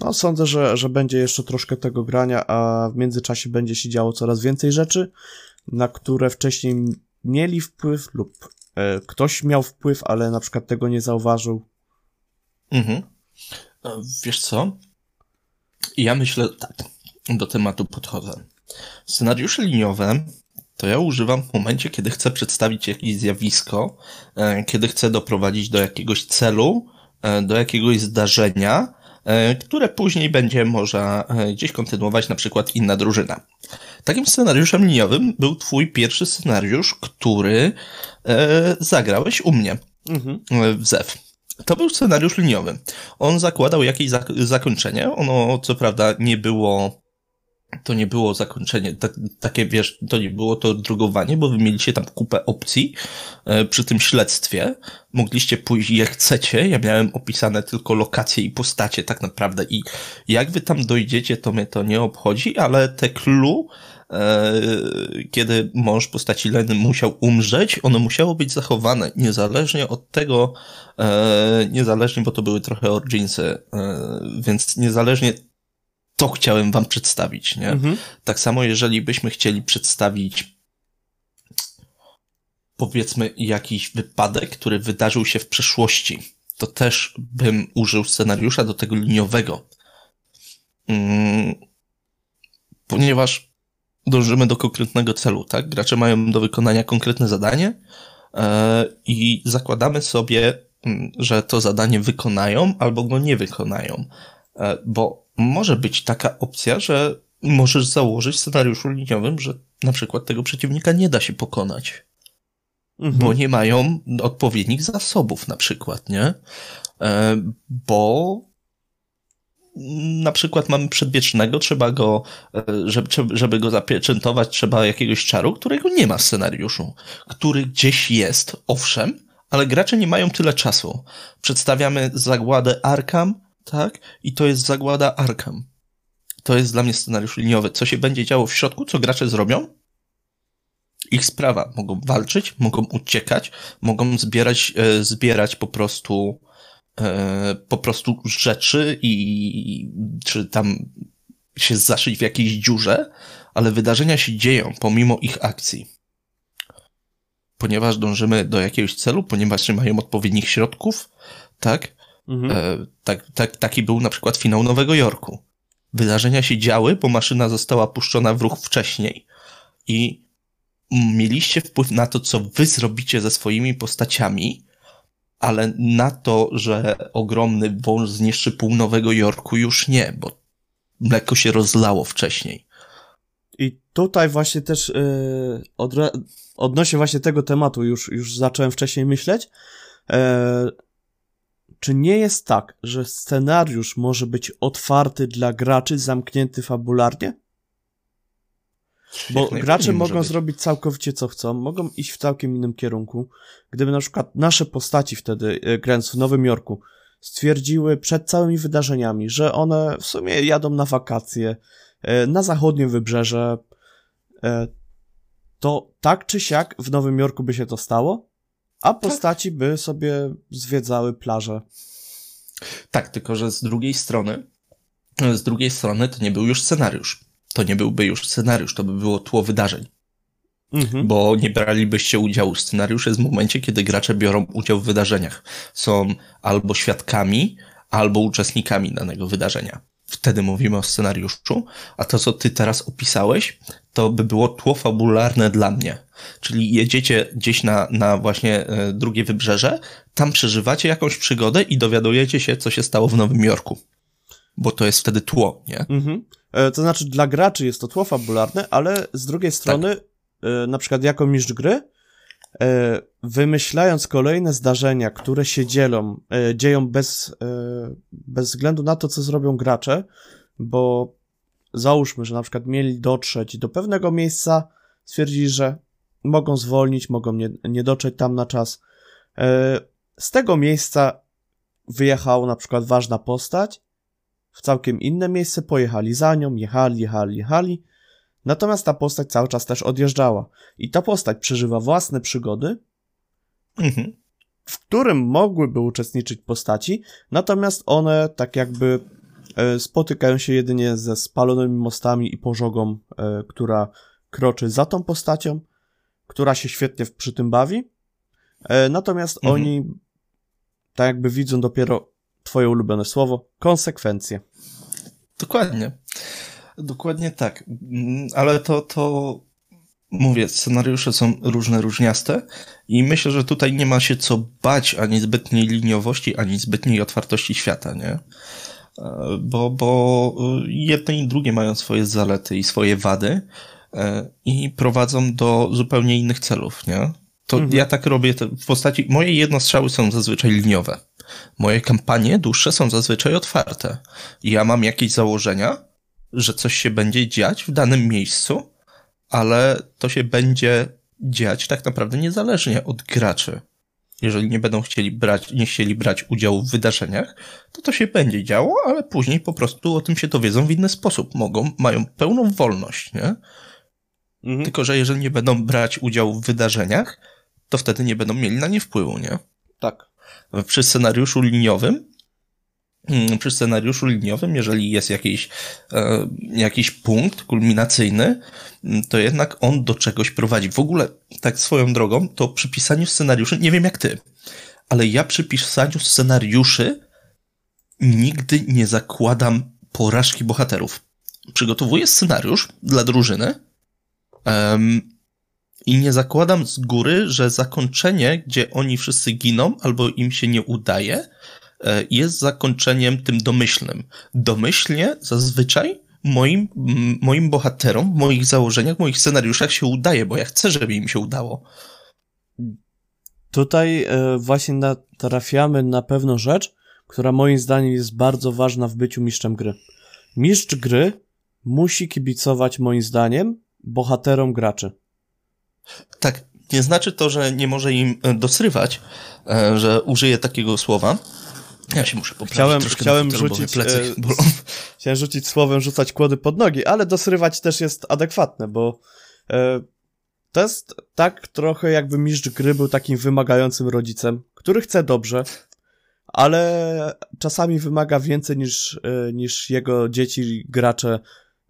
no, sądzę, że, że będzie jeszcze troszkę tego grania, a w międzyczasie będzie się działo coraz więcej rzeczy, na które wcześniej mieli wpływ lub ktoś miał wpływ, ale na przykład tego nie zauważył. Mhm. Wiesz co? Ja myślę tak, do tematu podchodzę. Scenariusze liniowe to ja używam w momencie, kiedy chcę przedstawić jakieś zjawisko, e, kiedy chcę doprowadzić do jakiegoś celu, do jakiegoś zdarzenia, które później będzie można gdzieś kontynuować na przykład inna drużyna. Takim scenariuszem liniowym był twój pierwszy scenariusz, który e, zagrałeś u mnie mhm. E, w ZEW. To był scenariusz liniowy. On zakładał jakieś zak zakończenie. Ono, co prawda, nie było to nie było zakończenie, tak, takie wiesz, to nie było to drugowanie, bo wy mieliście tam kupę opcji e, przy tym śledztwie. Mogliście pójść jak chcecie. Ja miałem opisane tylko lokacje i postacie tak naprawdę i jak wy tam dojdziecie, to mnie to nie obchodzi, ale te clue kiedy mąż postaci Leny musiał umrzeć, ono musiało być zachowane, niezależnie od tego, e, niezależnie, bo to były trochę originsy, e, więc niezależnie to chciałem wam przedstawić, nie? Mhm. Tak samo, jeżeli byśmy chcieli przedstawić powiedzmy jakiś wypadek, który wydarzył się w przeszłości, to też bym użył scenariusza do tego liniowego. Mm, ponieważ dążymy do konkretnego celu, tak? Gracze mają do wykonania konkretne zadanie yy, i zakładamy sobie, yy, że to zadanie wykonają albo go nie wykonają, yy, bo może być taka opcja, że możesz założyć w scenariuszu liniowym, że na przykład tego przeciwnika nie da się pokonać. Mhm. Bo nie mają odpowiednich zasobów, na przykład, nie? E, bo na przykład mamy przedwiecznego, trzeba go, e, żeby, żeby go zapieczętować, trzeba jakiegoś czaru, którego nie ma w scenariuszu, który gdzieś jest, owszem, ale gracze nie mają tyle czasu. Przedstawiamy zagładę Arkham, tak? I to jest zagłada Arkham. To jest dla mnie scenariusz liniowy. Co się będzie działo w środku, co gracze zrobią? Ich sprawa. Mogą walczyć, mogą uciekać, mogą zbierać, e, zbierać po prostu po prostu rzeczy i czy tam się zaszyć w jakiejś dziurze, ale wydarzenia się dzieją pomimo ich akcji. Ponieważ dążymy do jakiegoś celu, ponieważ nie mają odpowiednich środków, tak? Mhm. E, tak, tak, taki był na przykład finał Nowego Jorku. Wydarzenia się działy, bo maszyna została puszczona w ruch wcześniej. I mieliście wpływ na to, co wy zrobicie ze swoimi postaciami, ale na to, że ogromny wąż zniszczy pół Nowego Jorku już nie, bo mleko się rozlało wcześniej. I tutaj właśnie też yy, odnośnie właśnie tego tematu już, już zacząłem wcześniej myśleć. Yy, czy nie jest tak, że scenariusz może być otwarty dla graczy, zamknięty fabularnie? Bo gracze mogą zrobić całkowicie co chcą, mogą iść w całkiem innym kierunku. Gdyby na przykład nasze postaci wtedy, e, grając w Nowym Jorku, stwierdziły przed całymi wydarzeniami, że one w sumie jadą na wakacje e, na zachodnie wybrzeże, e, to tak czy siak w Nowym Jorku by się to stało, a tak. postaci by sobie zwiedzały plażę. Tak, tylko że z drugiej strony, z drugiej strony to nie był już scenariusz. To nie byłby już scenariusz, to by było tło wydarzeń. Mhm. Bo nie bralibyście udziału. Scenariusz jest w momencie, kiedy gracze biorą udział w wydarzeniach. Są albo świadkami, albo uczestnikami danego wydarzenia wtedy mówimy o scenariuszu, a to, co ty teraz opisałeś, to by było tło fabularne dla mnie. Czyli jedziecie gdzieś na, na właśnie e, drugie wybrzeże, tam przeżywacie jakąś przygodę i dowiadujecie się, co się stało w Nowym Jorku. Bo to jest wtedy tło, nie? Mhm. E, to znaczy, dla graczy jest to tło fabularne, ale z drugiej strony, tak. na przykład jako mistrz gry, e, wymyślając kolejne zdarzenia, które się dzielą, dzieją bez, bez względu na to, co zrobią gracze, bo załóżmy, że na przykład mieli dotrzeć do pewnego miejsca, stwierdzili, że mogą zwolnić, mogą nie, nie dotrzeć tam na czas. Z tego miejsca wyjechała na przykład ważna postać, w całkiem inne miejsce pojechali za nią, jechali, jechali, jechali, natomiast ta postać cały czas też odjeżdżała. I ta postać przeżywa własne przygody, mhm. w którym mogłyby uczestniczyć postaci, natomiast one tak jakby e, spotykają się jedynie ze spalonymi mostami i pożogą, e, która kroczy za tą postacią, która się świetnie przy tym bawi. E, natomiast mhm. oni tak jakby widzą dopiero twoje ulubione słowo, konsekwencje. Dokładnie. Dokładnie tak. Ale to, to mówię, scenariusze są różne, różniaste i myślę, że tutaj nie ma się co bać ani zbytniej liniowości, ani zbytniej otwartości świata, nie? E, bo, bo jedne i drugie mają swoje zalety i swoje wady e, i prowadzą do zupełnie innych celów, nie? To mhm. ja tak robię w postaci, moje jednostrzały są zazwyczaj liniowe. Moje kampanie dłuższe są zazwyczaj otwarte. Ja mam jakieś założenia, że coś się będzie dziać w danym miejscu, ale to się będzie dziać tak naprawdę niezależnie od graczy. Jeżeli nie będą chcieli brać, nie chcieli brać udziału w wydarzeniach, to to się będzie działo, ale później po prostu o tym się dowiedzą w inny sposób. Mogą, mają pełną wolność, nie? Mhm. Tylko, że jeżeli nie będą brać udziału w wydarzeniach, to wtedy nie będą mieli na nie wpływu, nie? Tak. Przy scenariuszu liniowym Mm, przy scenariuszu liniowym, jeżeli jest jakiś, e, jakiś punkt kulminacyjny, mm, to jednak on do czegoś prowadzi. W ogóle, tak swoją drogą, to przy pisaniu scenariuszy, nie wiem jak ty, ale ja przy pisaniu scenariuszy nigdy nie zakładam porażki bohaterów. Przygotowuję scenariusz dla drużyny i nie zakładam z góry, że zakończenie, gdzie oni wszyscy giną albo im się nie udaje, E, jest zakończeniem tym domyślnym. Domyślnie zazwyczaj moim, moim bohaterom, moich założeniach, moich scenariuszach się udaje, bo ja chcę, żeby im się udało. Tutaj e, właśnie natrafiamy na pewną rzecz, która moim zdaniem jest bardzo ważna w byciu mistrzem gry. Mistrz gry musi kibicować moim zdaniem bohaterom graczy. Tak, nie znaczy to, że nie może im e, dosrywać, że użyję takiego słowa, ja się muszę poprawić. Chciałem, chciałem rzucić, plecy e, chciałem rzucić słowem rzucać kłody pod nogi, ale dosrywać też jest adekwatne, bo e, to jest tak trochę jakby mistrz gry był takim wymagającym rodzicem, który chce dobrze, ale czasami wymaga więcej niż, e, niż jego dzieci, gracze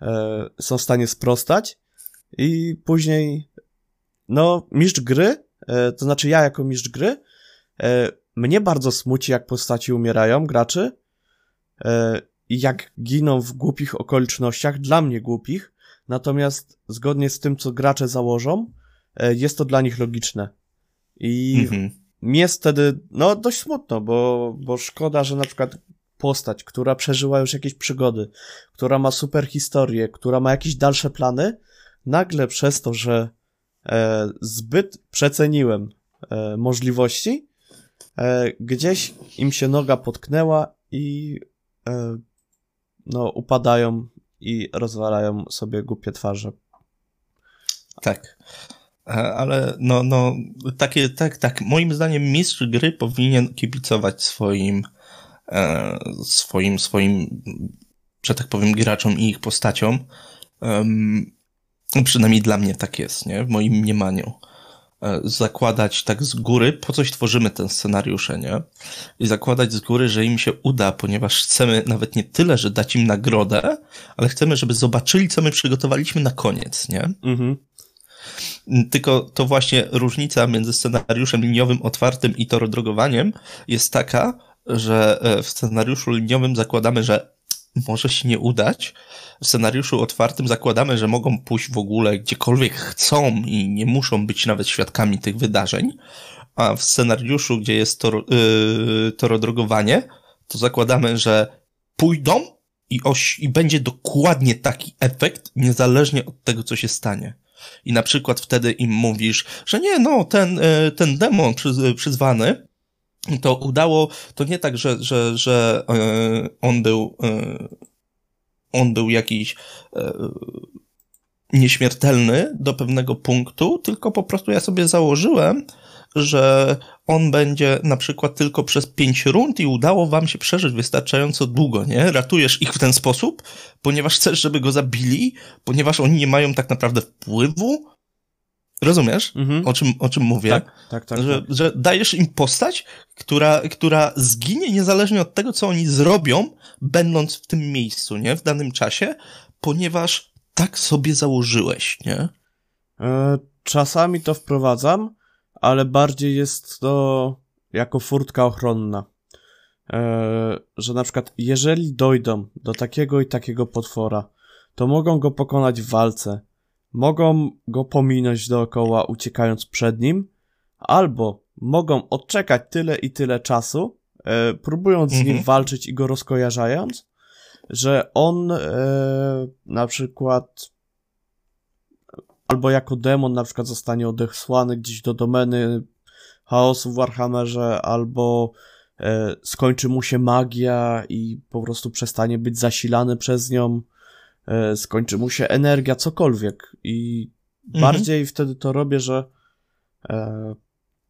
e, są w stanie sprostać i później no mistrz gry, e, to znaczy ja jako mistrz gry e, mnie bardzo smuci, jak postaci umierają, graczy, e, i jak giną w głupich okolicznościach, dla mnie głupich, natomiast zgodnie z tym, co gracze założą, jest to dla nich logiczne. I mhm. mi jest wtedy, no, dość smutno, bo, bo szkoda, że na przykład postać, która przeżyła już jakieś przygody, która ma super historię, która ma jakieś dalsze plany, nagle przez to, że e, zbyt przeceniłem e, możliwości, e, gdzieś im się noga potknęła i no, upadają i rozwalają sobie głupie twarze. Tak. Ale no, no, takie, tak, tak. Moim zdaniem mistrz gry powinien kibicować swoim, swoim, swoim, że tak powiem, graczom i ich postaciom. Przynajmniej dla mnie tak jest, nie? W moim mniemaniu. E, zakładać tak z góry, po coś tworzymy ten scenariusze, nie? I zakładać z góry, że im się uda, ponieważ chcemy nawet nie tyle, że dać im nagrodę, ale chcemy, żeby zobaczyli, co my przygotowaliśmy na koniec, nie? Mhm. Tylko to właśnie różnica między scenariuszem liniowym otwartym i torodrogowaniem jest taka, że e, w scenariuszu liniowym zakładamy, że może się nie udać. W scenariuszu otwartym zakładamy, że mogą pójść w ogóle gdziekolwiek chcą i nie muszą być nawet świadkami tych wydarzeń. A w scenariuszu, gdzie jest tor, yy, torodrogowanie, to zakładamy, że pójdą i, oś, i będzie dokładnie taki efekt, niezależnie od tego, co się stanie. I na przykład wtedy im mówisz, że nie, no, ten, yy, ten demon przyzwany, to udało, to nie tak, że, że, że yy, on był, yy, on był jakiś yy, nieśmiertelny do pewnego punktu, tylko po prostu ja sobie założyłem, że on będzie na przykład tylko przez pięć rund i udało wam się przeżyć wystarczająco długo, nie? Ratujesz ich w ten sposób, ponieważ chcesz, żeby go zabili, ponieważ oni nie mają tak naprawdę wpływu Rozumiesz, mhm. o, czym, o czym mówię? Tak, tak, tak, że, tak. że dajesz im postać, która, która zginie niezależnie od tego, co oni zrobią, będąc w tym miejscu, nie? W danym czasie, ponieważ tak sobie założyłeś, nie? E, czasami to wprowadzam, ale bardziej jest to jako furtka ochronna. E, że na przykład, jeżeli dojdą do takiego i takiego potwora, to mogą go pokonać w walce mogą go pominąć dookoła, uciekając przed nim, albo mogą odczekać tyle i tyle czasu, e, próbując mhm. z nim mhm. walczyć i go rozkojarzając, że on e, na przykład albo jako demon na przykład zostanie odesłany gdzieś do domeny chaosu w Warhammerze, albo e, skończy mu się magia i po prostu przestanie być zasilany przez nią, skończy mu się energia, cokolwiek. I mhm. bardziej wtedy to robię, że e,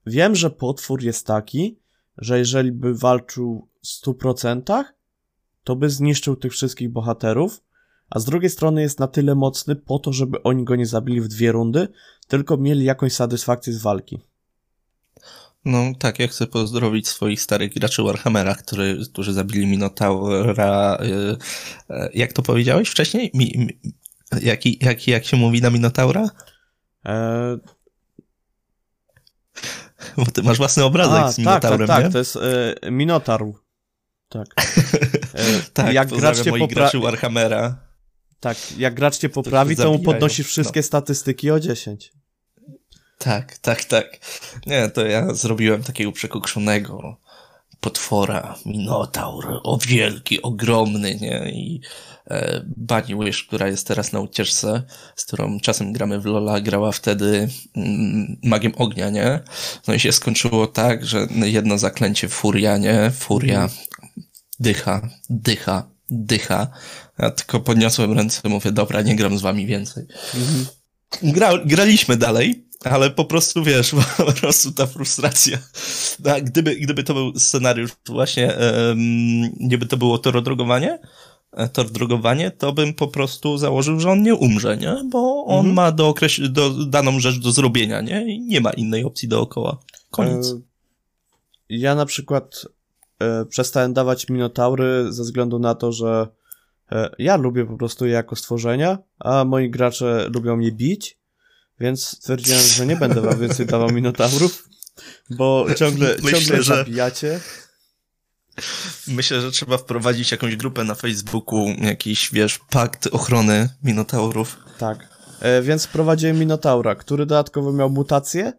wiem, że potwór jest taki, że jeżeli by walczył w 100%, to by zniszczył tych wszystkich bohaterów, a z drugiej strony jest na tyle mocny po to, żeby oni go nie zabili w dwie rundy, tylko mieli jakąś satysfakcję z walki. No tak, ja chcę pozdrowić swoich starych graczy Warhammera, który, którzy zabili Minotaura. Yy, yy, jak to powiedziałeś wcześniej? Mi, mi, jaki, jaki, jak się mówi na Minotaura? E... Bo ty masz własny obrazek A, z Minotaurem, tak, tak, tak, to jest e, Minotaur. Tak. E, tak, jak gracz cię popra... graczy Warhammera. Tak, jak gracz cię poprawi, to, to mu podnosisz wszystkie no. statystyki o 10. Tak, tak, tak. Nie, to ja zrobiłem takiego przekokszonego potwora, minotaur, o wielki, ogromny, nie? I e, Bunny Wish, która jest teraz na ucieczce, z którą czasem gramy w Lola, grała wtedy mm, magiem ognia, nie? No i się skończyło tak, że jedno zaklęcie furia, nie? Furia, mhm. dycha, dycha, dycha. Ja tylko podniosłem ręce, mówię, dobra, nie gram z wami więcej. Mhm. Gra, graliśmy dalej, ale po prostu wiesz, po prostu ta frustracja. No, gdyby, gdyby to był scenariusz właśnie, um, gdyby to było torodrogowanie, e, tor drogowanie, to bym po prostu założył, że on nie umrze, nie? Bo on mhm. ma do, okreś- do daną rzecz do zrobienia, nie? I nie ma innej opcji dookoła. Koniec. E, ja na przykład e, przestałem dawać minotaury ze względu na to, że e, ja lubię po prostu je jako stworzenia, a moi gracze lubią mnie bić więc stwierdziłem, że nie będę wam więcej dawał minotaurów, bo ciągle, Myślę, ciągle że... zabijacie. Myślę, że trzeba wprowadzić jakąś grupę na Facebooku, jakiś, wiesz, pakt ochrony minotaurów. Tak. E, więc wprowadziłem minotaura, który dodatkowo miał mutację,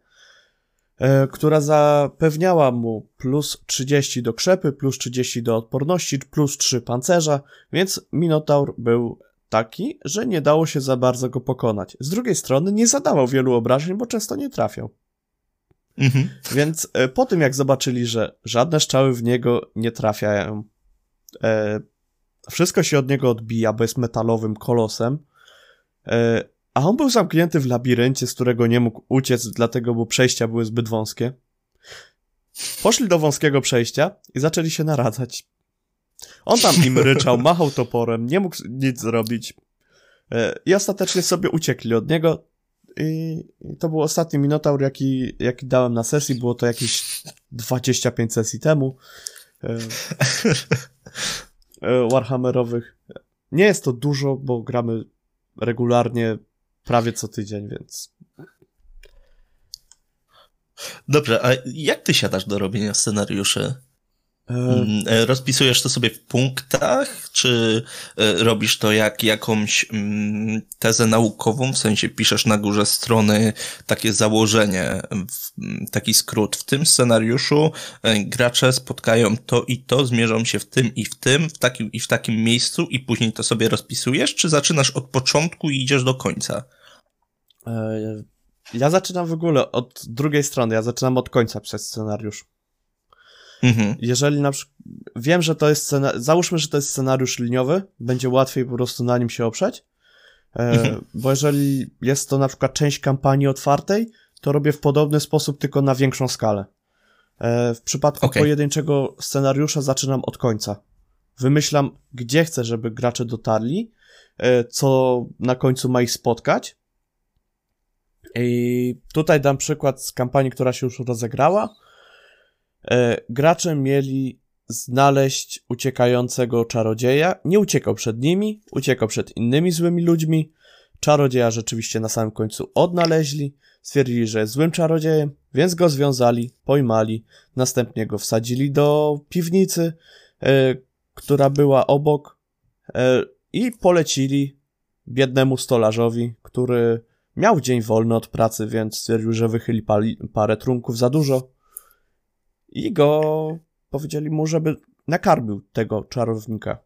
e, która zapewniała mu plus 30 do krzepy, plus 30 do odporności, plus 3 pancerza, więc minotaur był taki, że nie dało się za bardzo go pokonać. Z drugiej strony nie zadawał wielu obrażeń, bo często nie trafiał. Mhm. Więc e, po tym jak zobaczyli, że żadne strzały w niego nie trafiają, e, wszystko się od niego odbija, bo jest metalowym kolosem, e, a on był zamknięty w labiryncie, z którego nie mógł uciec, dlatego bo przejścia były zbyt wąskie. Poszli do wąskiego przejścia i zaczęli się naradzać. On tam im ryczał, machał toporem, nie mógł nic zrobić. E, I ostatecznie sobie uciekli od niego. I to był ostatni Minotaur, jaki, jaki dałem na sesji. Było to jakieś 25 sesji temu. E, e, Warhammerowych. Nie jest to dużo, bo gramy regularnie prawie co tydzień, więc. Dobrze, a jak ty siadasz do robienia scenariuszy? Mm, e, rozpisujesz to sobie w punktach, czy e, robisz to jak jakąś mm, tezę naukową, w sensie piszesz na górze strony takie założenie, taki skrót. W tym scenariuszu e, gracze spotkają to i to, zmierzą się w tym i w tym, w takim i w takim miejscu i później to sobie rozpisujesz, czy zaczynasz od początku i idziesz do końca? Ja zaczynam w ogóle od drugiej strony, ja zaczynam od końca przez scenariusz. Mhm. Jeżeli na przykład, wiem, że to jest scenariusz, załóżmy, że to jest scenariusz liniowy, będzie łatwiej po prostu na nim się oprzeć, e, mhm. bo jeżeli jest to na przykład część kampanii otwartej, to robię w podobny sposób, tylko na większą skalę. E, w przypadku okay. pojedynczego scenariusza zaczynam od końca. Wymyślam, gdzie chcę, żeby gracze dotarli, e, co na końcu ma ich spotkać. I tutaj dam przykład z kampanii, która się już rozegrała gracze mieli znaleźć uciekającego czarodzieja. Nie uciekał przed nimi, uciekał przed innymi złymi ludźmi. Czarodzieja rzeczywiście na samym końcu odnaleźli, stwierdzili, że jest złym czarodziejem, więc go związali, pojmali, następnie go wsadzili do piwnicy, e, która była obok e, i polecili biednemu stolarzowi, który miał dzień wolny od pracy, więc stwierdził, że wychyli parę trunków za dużo i go powiedzieli mu, żeby nakarmił tego czarownika.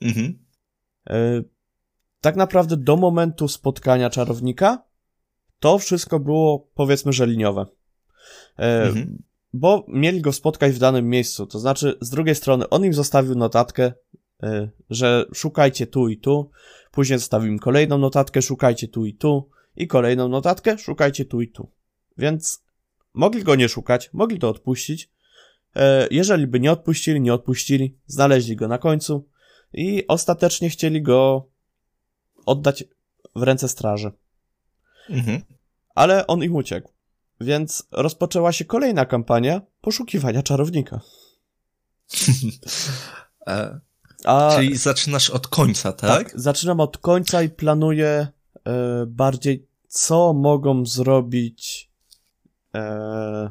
Mhm. E, tak naprawdę do momentu spotkania czarownika to wszystko było powiedzmy, że liniowe. E, mhm. Bo mieli go spotkać w danym miejscu, to znaczy z drugiej strony on im zostawił notatkę, y, że szukajcie tu i tu, później zostawimy kolejną notatkę, szukajcie tu i tu i kolejną notatkę, szukajcie tu i tu. Więc mogli go nie szukać, mogli to odpuścić. E, jeżeli by nie odpuścili, nie odpuścili, znaleźli go na końcu i ostatecznie chcieli go oddać w ręce straży. Mhm. Ale on im uciekł. Więc rozpoczęła się kolejna kampania poszukiwania czarownika. E, A, Czyli zaczynasz od końca, tak? Tak, zaczynam od końca i planuję e, bardziej, co mogą zrobić. E,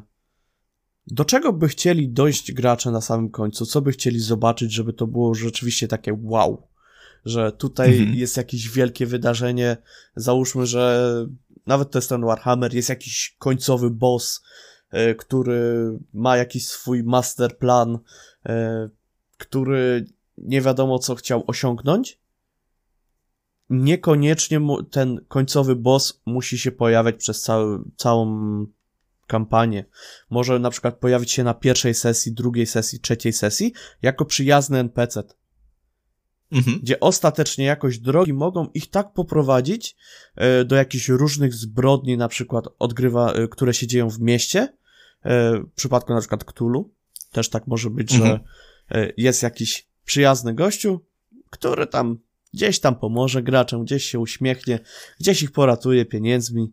do czego by chcieli dojść gracze na samym końcu? Co by chcieli zobaczyć, żeby to było rzeczywiście takie wow? Że tutaj mhm. jest jakieś wielkie wydarzenie. Załóżmy, że nawet to jest ten Warhammer, jest jakiś końcowy boss, e, który ma jakiś swój master plan, e, który nie wiadomo co chciał osiągnąć. Niekoniecznie ten końcowy boss musi się pojawiać przez cały, całą kampanię. Może na przykład pojawić się na pierwszej sesji, drugiej sesji, trzeciej sesji jako przyjazny NPC. Mhm. Gdzie ostatecznie jakoś drogi mogą ich tak poprowadzić e, do jakichś różnych zbrodni, na przykład odgrywa, e, które się dzieją w mieście. E, w przypadku na przykład Cthulhu. Też tak może być, mhm. że jest jakiś przyjazny gościu, który tam gdzieś tam pomoże graczom, gdzieś się uśmiechnie, gdzieś ich poratuje pieniędzmi.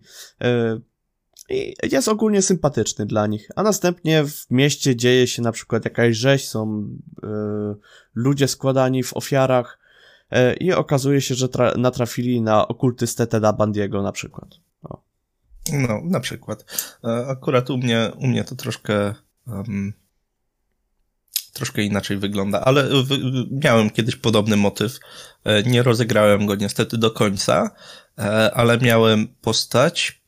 I jest ogólnie sympatyczny dla nich. A następnie w mieście dzieje się na przykład jakaś rzeź, są y, ludzie składani w ofiarach y, i okazuje się, że natrafili na okultystę Teda Bandiego na przykład. O. No, na przykład. E, akurat u mnie, u mnie to troszkę um, troszkę inaczej wygląda, ale miałem kiedyś podobny motyw. Nie rozegrałem go niestety do końca, ale miałem postać,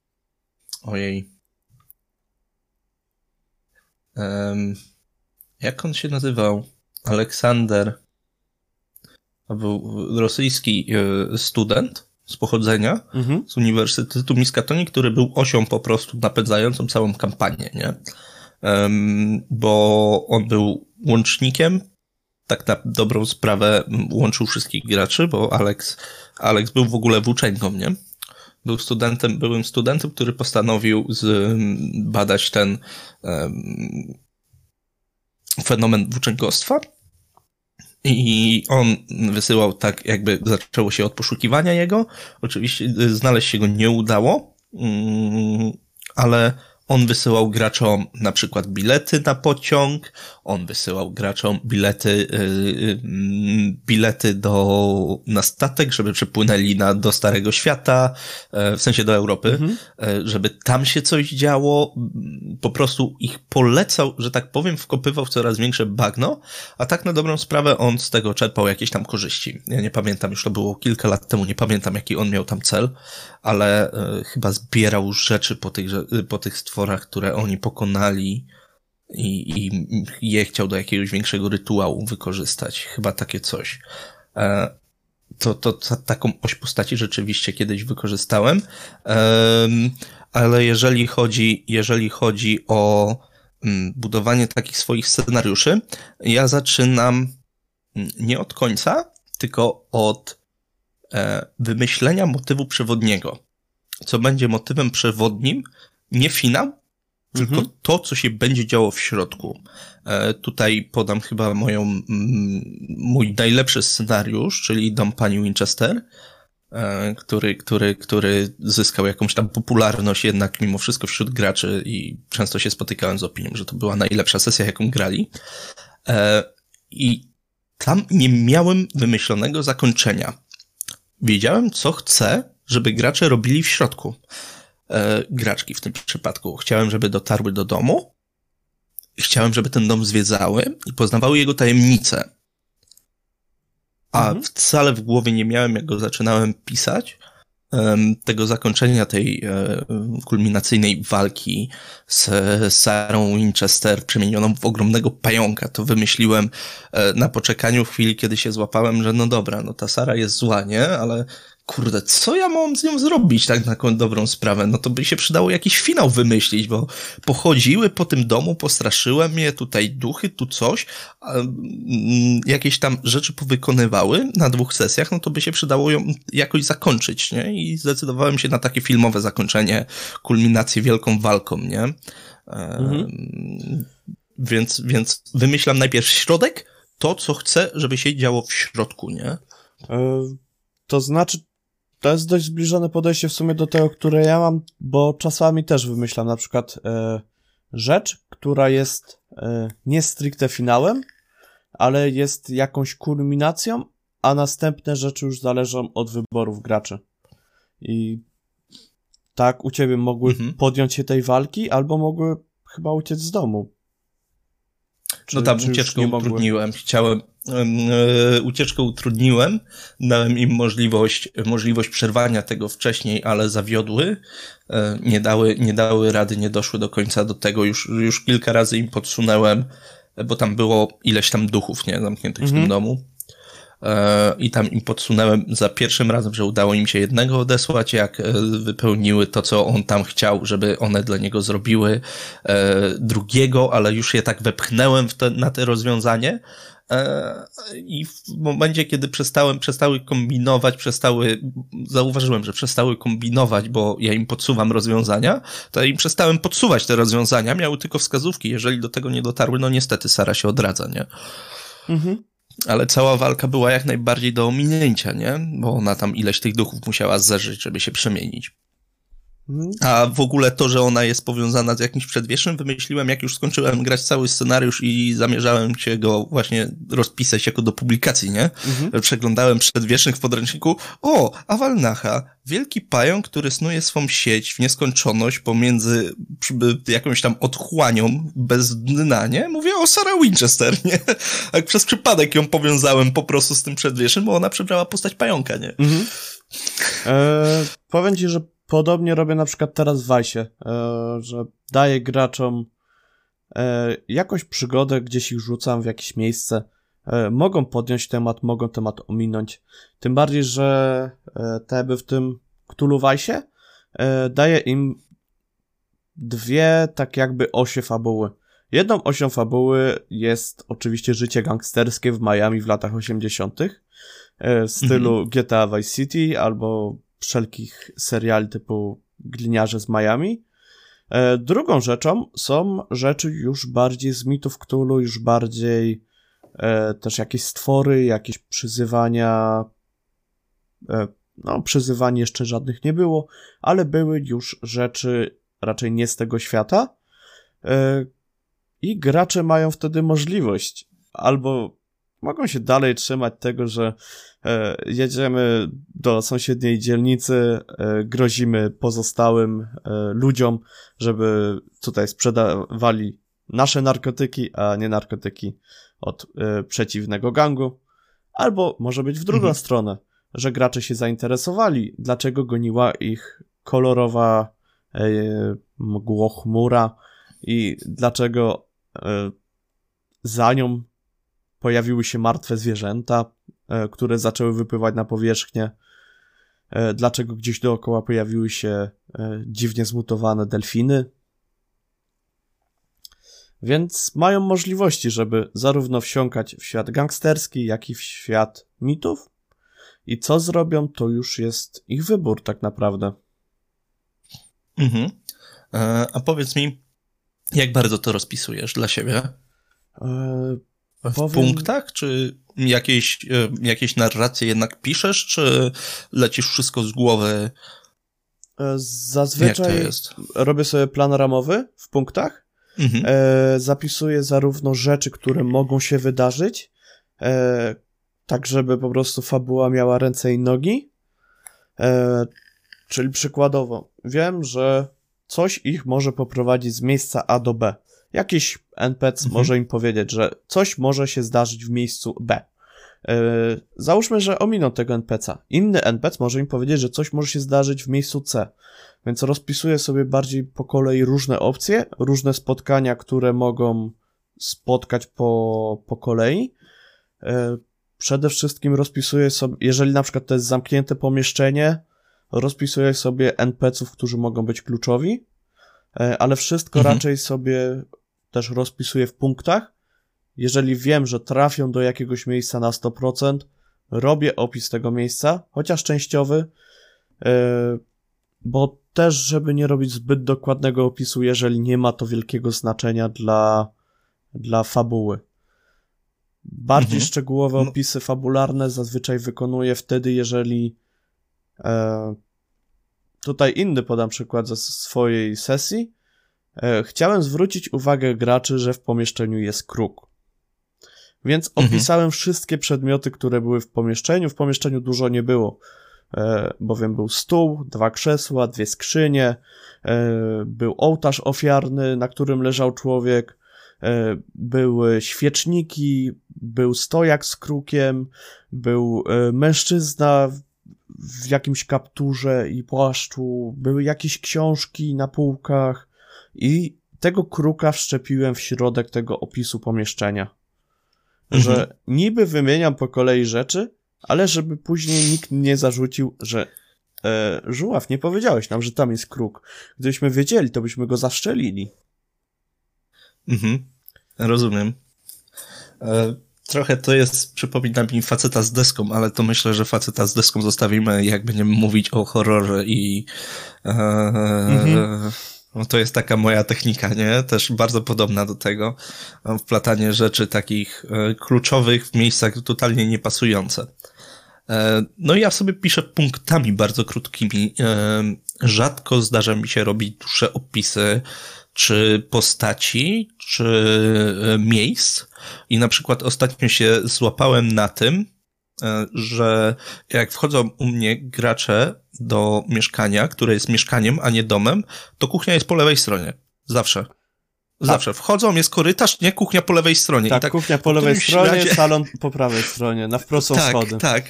Ojej. Um, jak on się nazywał? Aleksander. To był rosyjski e, student z pochodzenia mhm. z Uniwersytetu Miskatoni, który był osią po prostu napędzającą całą kampanię, nie? Um, bo on był łącznikiem, tak na dobrą sprawę łączył wszystkich graczy, bo Alex, Alex był w ogóle włóczęgą, nie? Był studentem, byłym studentem, który postanowił badać ten fenomen włóczęgostwa. I on wysyłał tak, jakby zaczęło się od poszukiwania jego. Oczywiście y, znaleźć się go nie udało, mm, ale on wysyłał graczom na przykład bilety na pociąg, on wysyłał graczom bilety, yy, bilety do, na statek, żeby przepłynęli na, do Starego Świata, yy, w sensie do Europy, mhm. yy, żeby tam się coś działo. Po prostu ich polecał, że tak powiem, wkopywał w coraz większe bagno, a tak na dobrą sprawę on z tego czerpał jakieś tam korzyści. Ja nie pamiętam, już to było kilka lat temu, nie pamiętam jaki on miał tam cel, ale chyba zbierał rzeczy po tych, po tych które oni pokonali, i, i je chciał do jakiegoś większego rytuału wykorzystać. Chyba takie coś. E, to, to, to taką oś postaci rzeczywiście kiedyś wykorzystałem. Ale jeżeli chodzi, jeżeli chodzi o mm, budowanie takich swoich scenariuszy, ja zaczynam mm, nie od końca, tylko od e, wymyślenia motywu przewodniego. Co będzie motywem przewodnim, nie finał, tylko mhm. to, co się będzie działo w środku. E, tutaj podam chyba moją, m, mój najlepszy scenariusz, czyli Dom Pani Winchester, e, który, który, który zyskał jakąś tam popularność jednak mimo wszystko wśród graczy i często się spotykałem z opinią, że to była najlepsza sesja, jaką grali. E, I tam nie miałem wymyślonego zakończenia. Wiedziałem, co chcę, żeby gracze robili w środku e, graczki w tym przypadku. Chciałem, żeby dotarły do domu, chciałem, żeby ten dom zwiedzały i poznawały jego tajemnice. A mhm. wcale w głowie nie miałem, jak go zaczynałem pisać, tego zakończenia tej e, kulminacyjnej walki z Sarą Winchester przemienioną w ogromnego pająka. To wymyśliłem e, na poczekaniu w chwili, kiedy się złapałem, że no dobra, no ta Sara jest zła, nie? Ale kurde, co ja mam z nią zrobić tak na dobrą sprawę? No to by się przydało jakiś finał wymyślić, bo pochodziły po tym domu, postraszyłem je, tutaj duchy, tu coś, mm, jakieś tam rzeczy powykonywały na dwóch sesjach, no to by się przydało ją jakoś zakończyć, nie? I zdecydowałem się na takie filmowe zakończenie, kulminację wielką walką, nie? Mhm. Więc, więc wymyślam najpierw środek, to, co chcę, żeby się działo w środku, nie? E, to znaczy, to jest dość zbliżone podejście w sumie do tego, które ja mam, bo czasami też wymyślam na przykład e, rzecz, która jest e, nie stricte finałem, ale jest jakąś kulminacją, a następne rzeczy już zależą od wyborów graczy. I tak u ciebie mogły mhm. podjąć się tej walki, albo mogły chyba uciec z domu. Czy, no tam ucieczkę utrudniłem. Chciałem, e, ucieczkę utrudniłem, dałem im możliwość, możliwość przerwania tego wcześniej, ale zawiodły, e, nie dały, nie dały rady, nie doszły do końca do tego, już, już kilka razy im podsunęłem, bo tam było ileś tam duchów, nie, zamkniętych w tym mhm. domu. E, I tam im podsunąłem za pierwszym razem, że udało im się jednego odesłać, jak e, wypełniły to, co on tam chciał, żeby one dla niego zrobiły. E, drugiego, ale już je tak wepchnąłem te, na te rozwiązanie. I w momencie, kiedy przestałem, przestały kombinować, przestały, zauważyłem, że przestały kombinować, bo ja im podsuwam rozwiązania, to im przestałem podsuwać te rozwiązania, miały tylko wskazówki. Jeżeli do tego nie dotarły, no niestety Sara się odradza, nie? Mhm ale cała walka była jak najbardziej do ominięcia, nie? Bo ona tam ileś tych duchów musiała zeżyć, żeby się przemienić. Mhm. A w ogóle to, że ona jest powiązana z jakimś przedwiecznym, wymyśliłem, jak już skończyłem grać cały scenariusz i zamierzałem się go właśnie rozpisać jako do publikacji, nie? Mhm. Przeglądałem przedwiecznych w podręczniku. O, Awalnacha, wielki pająk, który snuje swą sieć w nieskończoność pomiędzy jakąś tam otchłanią bez dna, nie? Mówię o Sarah Winchester, nie? Tak przez przypadek ją powiązałem po prostu z tym przedwiecznym, bo ona przybrała postać pająka, nie? Mhm. Eee, powiem ci, że Podobnie robię na przykład teraz w Vice, e, że daję graczom e, jakąś przygodę, gdzieś ich rzucam w jakieś miejsce. E, mogą podjąć temat, mogą temat ominąć. Tym bardziej, że Teby w tym Cthulhu Vice daje im dwie tak jakby osie fabuły. Jedną osią fabuły jest oczywiście życie gangsterskie w Miami w latach 80. E, w stylu mhm. GTA Vice City albo wszelkich seriali typu Gliniarze z Miami. E, drugą rzeczą są rzeczy już bardziej z mitów Cthulhu, już bardziej e, też jakieś stwory, jakieś przyzywania. E, no, przyzywań jeszcze żadnych nie było, ale były już rzeczy raczej nie z tego świata. I gracze mają wtedy możliwość albo mogą się dalej trzymać tego, że e, jedziemy do sąsiedniej dzielnicy, e, grozimy pozostałym e, ludziom, żeby tutaj sprzedawali nasze narkotyki, a nie narkotyki od e, przeciwnego gangu. Albo może być w drugą mhm. stronę, że gracze się zainteresowali, dlaczego goniła ich kolorowa e, mgłochmura i dlaczego e, za nią pojawiły się martwe zwierzęta, e, które zaczęły wypływać na powierzchnię. E, dlaczego gdzieś dookoła pojawiły się e, dziwnie zmutowane delfiny. Więc mają możliwości, żeby zarówno wsiąkać w świat gangsterski, jak i w świat mitów. I co zrobią, to już jest ich wybór, tak naprawdę. Mhm. A powiedz mi, jak bardzo to rozpisujesz dla siebie? W Powiem... punktach, czy jakieś, e, jakieś narracje jednak piszesz, czy lecisz wszystko z głowy? E, zazwyczaj robię sobie plan ramowy w punktach. Mhm. E, zapisuję zarówno rzeczy, które mogą się wydarzyć, e, tak żeby po prostu fabuła miała ręce i nogi. E, czyli przykładowo, wiem, że coś ich może poprowadzić z miejsca A do B. Jakiś NPC mhm. może im powiedzieć, że coś może się zdarzyć w miejscu B. Yy, załóżmy, że ominą tego NPC'a. Inny NPC może im powiedzieć, że coś może się zdarzyć w miejscu C. Więc rozpisuję sobie bardziej po kolei różne opcje, różne spotkania, które mogą spotkać po, po kolei. Yy, przede wszystkim rozpisuję sobie, jeżeli na przykład to jest zamknięte pomieszczenie, rozpisuję sobie NPC-ów, którzy mogą być kluczowi, e, ale wszystko mhm. raczej sobie też rozpisuję w punktach. Jeżeli wiem, że trafią do jakiegoś miejsca na 100%, robię opis tego miejsca, chociaż częściowy, e, bo też, żeby nie robić zbyt dokładnego opisu, jeżeli nie ma to wielkiego znaczenia dla, dla fabuły. Bardziej mhm. szczegółowe no. opisy fabularne zazwyczaj wykonuję wtedy, jeżeli e, tutaj inny podam przykład ze swojej sesji. E, chciałem zwrócić uwagę graczy, że w pomieszczeniu jest kruk. Więc mhm. opisałem wszystkie przedmioty, które były w pomieszczeniu. W pomieszczeniu dużo nie było, e, bowiem był stół, dwa krzesła, dwie skrzynie, e, był ołtarz ofiarny, na którym leżał człowiek, były świeczniki, był stojak z krukiem, był mężczyzna w jakimś kapturze i płaszczu, były jakieś książki na półkach i tego kruka wszczepiłem w środek tego opisu pomieszczenia. Mhm. Że niby wymieniam po kolei rzeczy, ale żeby później nikt nie zarzucił, że e, Żuław, nie powiedziałeś nam, że tam jest kruk. Gdybyśmy wiedzieli, to byśmy go zaszczelili. Mhm, rozumiem. E, trochę to jest, przypomina mi faceta z deską, ale to myślę, że faceta z deską zostawimy, jak będziemy mówić o horrorze i e, mhm. No to jest taka moja technika, nie? Też bardzo podobna do tego. Wplatanie rzeczy takich e, kluczowych w miejscach totalnie niepasujące. E, no ja sobie piszę punktami bardzo krótkimi. E, rzadko zdarza mi się robić dłuższe opisy, czy postaci, czy miejsc. I na przykład ostatnio się złapałem na tym, E, że jak wchodzą u mnie gracze do mieszkania, które jest mieszkaniem, a nie domem, to kuchnia jest po lewej stronie. Zawsze. Tak. Zawsze. Wchodzą, jest korytarz, nie kuchnia po lewej stronie. Tak, tak kuchnia po lewej stronie, salon po prawej stronie, na wprost są tak, schody. Tak,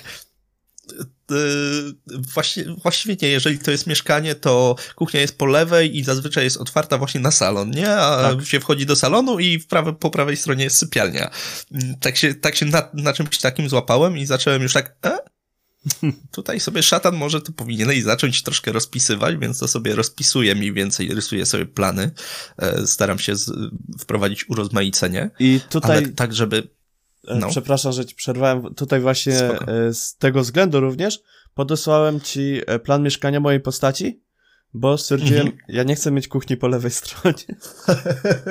Yy, właściwie, nie, jeżeli to jest mieszkanie, to kuchnia jest po lewej i zazwyczaj jest otwarta właśnie na salon, nie? A tak. się wchodzi do salonu i w prawe, po prawej stronie jest sypialnia. Mm, tak się, tak się na, na czymś takim złapałem i zacząłem już tak, e? Tutaj sobie szatan może to powinieneś zacząć troszkę rozpisywać, więc to sobie rozpisuję mniej więcej, rysuję sobie plany, e, staram się z, wprowadzić urozmaicenie. I tutaj... Ale tak, żeby no. Przepraszam, że ci przerwałem. Tutaj właśnie Spoko. E, z tego względu również podesłałem ci e, plan mieszkania mojej postaci, bo stwierdziłem, mhm. ja nie chcę mieć kuchni po lewej stronie.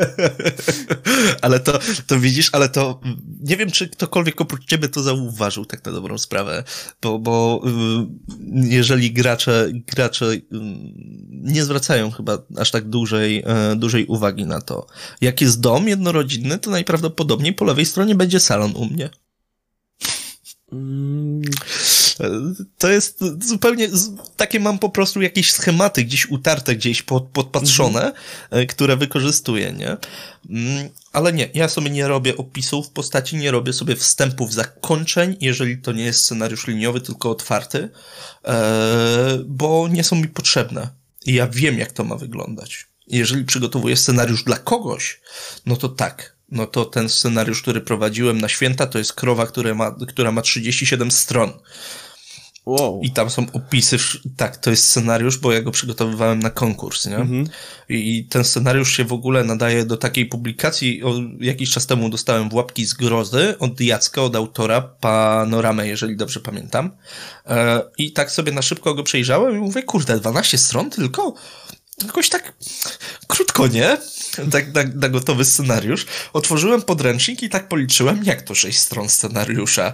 ale to, to widzisz, ale to nie wiem, czy ktokolwiek oprócz ciebie to zauważył, tak na dobrą sprawę, bo, bo y, jeżeli gracze, gracze y, nie zwracają chyba aż tak dużej, e, dużej uwagi na to. Jak jest dom jednorodzinny, to najprawdopodobniej po lewej stronie będzie salon u mnie. Mm. To jest zupełnie, takie mam po prostu jakieś schematy gdzieś utarte, gdzieś pod, podpatrzone, mm. które wykorzystuję, nie? Mm, ale nie, ja sobie nie robię opisów postaci, nie robię sobie wstępów zakończeń, jeżeli to nie jest scenariusz liniowy, tylko otwarty, e, bo nie są mi potrzebne. I ja wiem, jak to ma wyglądać. Jeżeli przygotowuję scenariusz dla kogoś, no to tak, no to ten scenariusz, który prowadziłem na święta, to jest krowa, która ma, która ma 37 stron. Wow. I tam są opisy, tak, to jest scenariusz, bo ja go przygotowywałem na konkurs, nie? Mhm. I ten scenariusz się w ogóle nadaje do takiej publikacji, o, jakiś czas temu dostałem w łapki z grozy od Jacka, od autora, Panoramę, jeżeli dobrze pamiętam. E, I tak sobie na szybko go przejrzałem i mówię, kurde, 12 stron tylko? Jakoś tak krótko, nie? Tak na, na gotowy scenariusz. Otworzyłem podręcznik i tak policzyłem, jak to 6 stron scenariusza.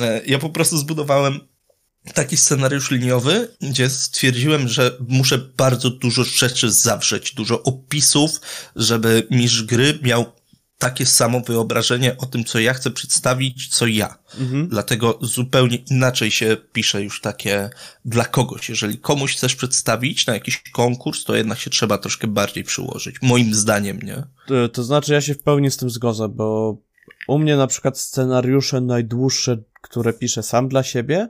E, ja po prostu zbudowałem taki scenariusz liniowy, gdzie stwierdziłem, że muszę bardzo dużo rzeczy zawrzeć, dużo opisów, żeby mistrz gry miał takie samo wyobrażenie o tym, co ja chcę przedstawić, co ja. Mhm. Dlatego zupełnie inaczej się pisze już takie dla kogoś. Jeżeli komuś chcesz przedstawić na jakiś konkurs, to jednak się trzeba troszkę bardziej przyłożyć. Moim zdaniem, nie? To, to znaczy, ja się w pełni z tym zgodzę, bo u mnie na przykład scenariusze najdłuższe, które piszę sam dla siebie,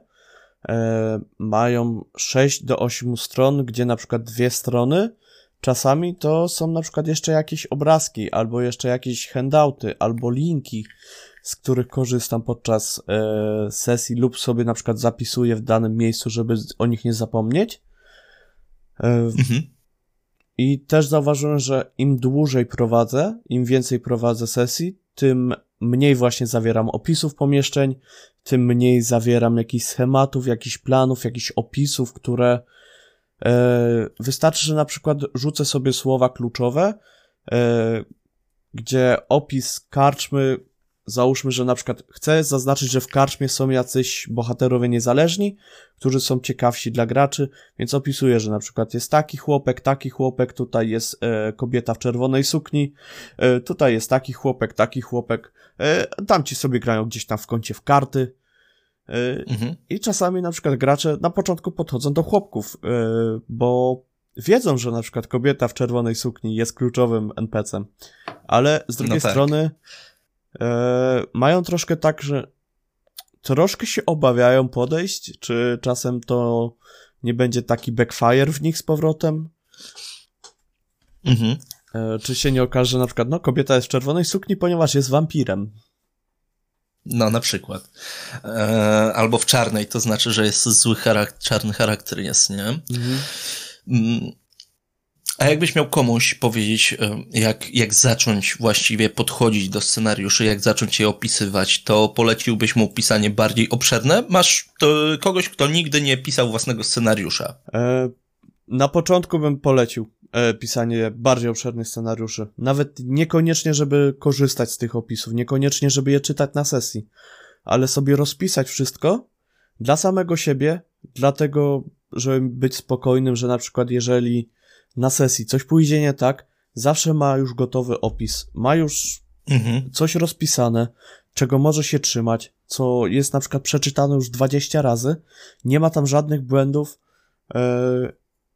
mają 6 do 8 stron, gdzie na przykład dwie strony czasami to są na przykład jeszcze jakieś obrazki, albo jeszcze jakieś handouty, albo linki, z których korzystam podczas e, sesji lub sobie na przykład zapisuję w danym miejscu, żeby o nich nie zapomnieć. E, mhm. I też zauważyłem, że im dłużej prowadzę, im więcej prowadzę sesji, tym mniej właśnie zawieram opisów pomieszczeń, tym mniej zawieram jakichś schematów, jakichś planów, jakichś opisów, które e, wystarczy, że na przykład rzucę sobie słowa kluczowe, e, gdzie opis karczmy załóżmy, że na przykład chcę zaznaczyć, że w karczmie są jacyś bohaterowie niezależni, którzy są ciekawsi dla graczy, więc opisuję, że na przykład jest taki chłopek, taki chłopek, tutaj jest e, kobieta w czerwonej sukni, e, tutaj jest taki chłopek, taki chłopek, e, tam ci sobie grają gdzieś tam w kącie w karty. E, mhm. I czasami na przykład gracze na początku podchodzą do chłopków, e, bo wiedzą, że na przykład kobieta w czerwonej sukni jest kluczowym NPC-em, ale z drugiej no tak. strony e, mają troszkę tak, że troszkę się obawiają podejść, czy czasem to nie będzie taki backfire w nich z powrotem. Mhm. E, czy się nie okaże, że na przykład, no, kobieta jest w czerwonej sukni, ponieważ jest wampirem. No, na przykład. E, albo w czarnej, to znaczy, że jest zły charakter, czarny charakter jest, nie? Mhm. A jakbyś miał komuś powiedzieć, jak, jak zacząć właściwie podchodzić do scenariuszy, jak zacząć je opisywać, to poleciłbyś mu pisanie bardziej obszerne? Masz to, kogoś, kto nigdy nie pisał własnego scenariusza. E, na początku bym polecił e, pisanie bardziej obszernych scenariuszy. Nawet niekoniecznie, żeby korzystać z tych opisów, niekoniecznie, żeby je czytać na sesji, ale sobie rozpisać wszystko dla samego siebie, dlatego, żeby być spokojnym, że na przykład jeżeli na sesji. Coś pójdzie nie tak, zawsze ma już gotowy opis, ma już mhm. coś rozpisane, czego może się trzymać, co jest na przykład przeczytane już 20 razy, nie ma tam żadnych błędów. Yy,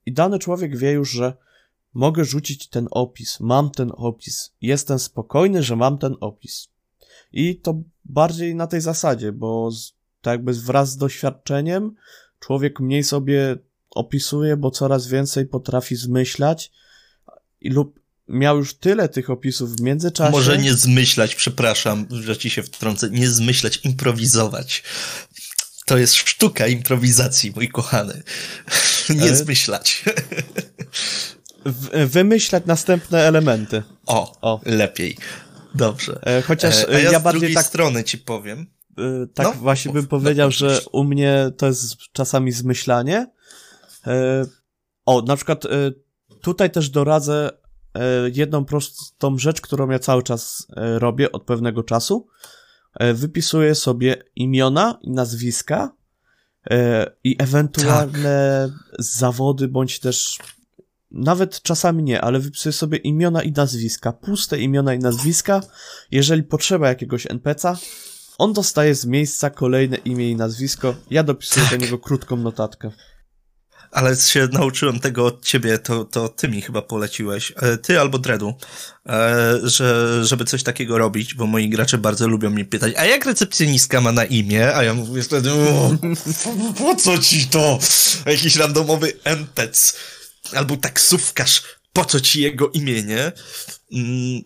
i dany człowiek wie już, że mogę rzucić ten opis, mam ten opis, jestem spokojny, że mam ten opis. I to bardziej na tej zasadzie, bo z, tak jakby wraz z doświadczeniem człowiek mniej sobie opisuje, bo coraz więcej potrafi zmyślać i lub miał już tyle tych opisów w międzyczasie. Może nie zmyślać, przepraszam, że ci się wtrącę, nie zmyślać, improwizować. To jest sztuka improwizacji, mój kochany. nie e... zmyślać. wymyślać następne elementy. O, o. lepiej. Dobrze. E, chociaż e, a ja, ja z bardziej drugiej tak... strony ci powiem. Tak no, właśnie bym powiedział, że u mnie to jest czasami zmyślanie, o, na przykład e, tutaj też doradzę e, jedną prostą rzecz, którą ja cały czas robię od pewnego czasu. Wypisuję sobie imiona i nazwiska i ewentualne tak. zawody, bądź też nawet czasami nie, ale wypisuję sobie imiona i nazwiska, puste imiona i nazwiska. Jeżeli potrzeba jakiegoś NPC'a, on dostaje z miejsca kolejne imię i nazwisko, ja dopisuję tak. do niego krótką notatkę ale się nauczyłem tego od ciebie, to, to ty mi chyba poleciłeś, e, ty albo Dredu, e, że, żeby coś takiego robić, bo moi gracze bardzo lubią mnie pytać, a jak recepcjonistka ma na imię? A ja mówię wtedy, po co ci to? Jakiś randomowy NPC albo taksówkarz, po co ci jego imienie? Mm,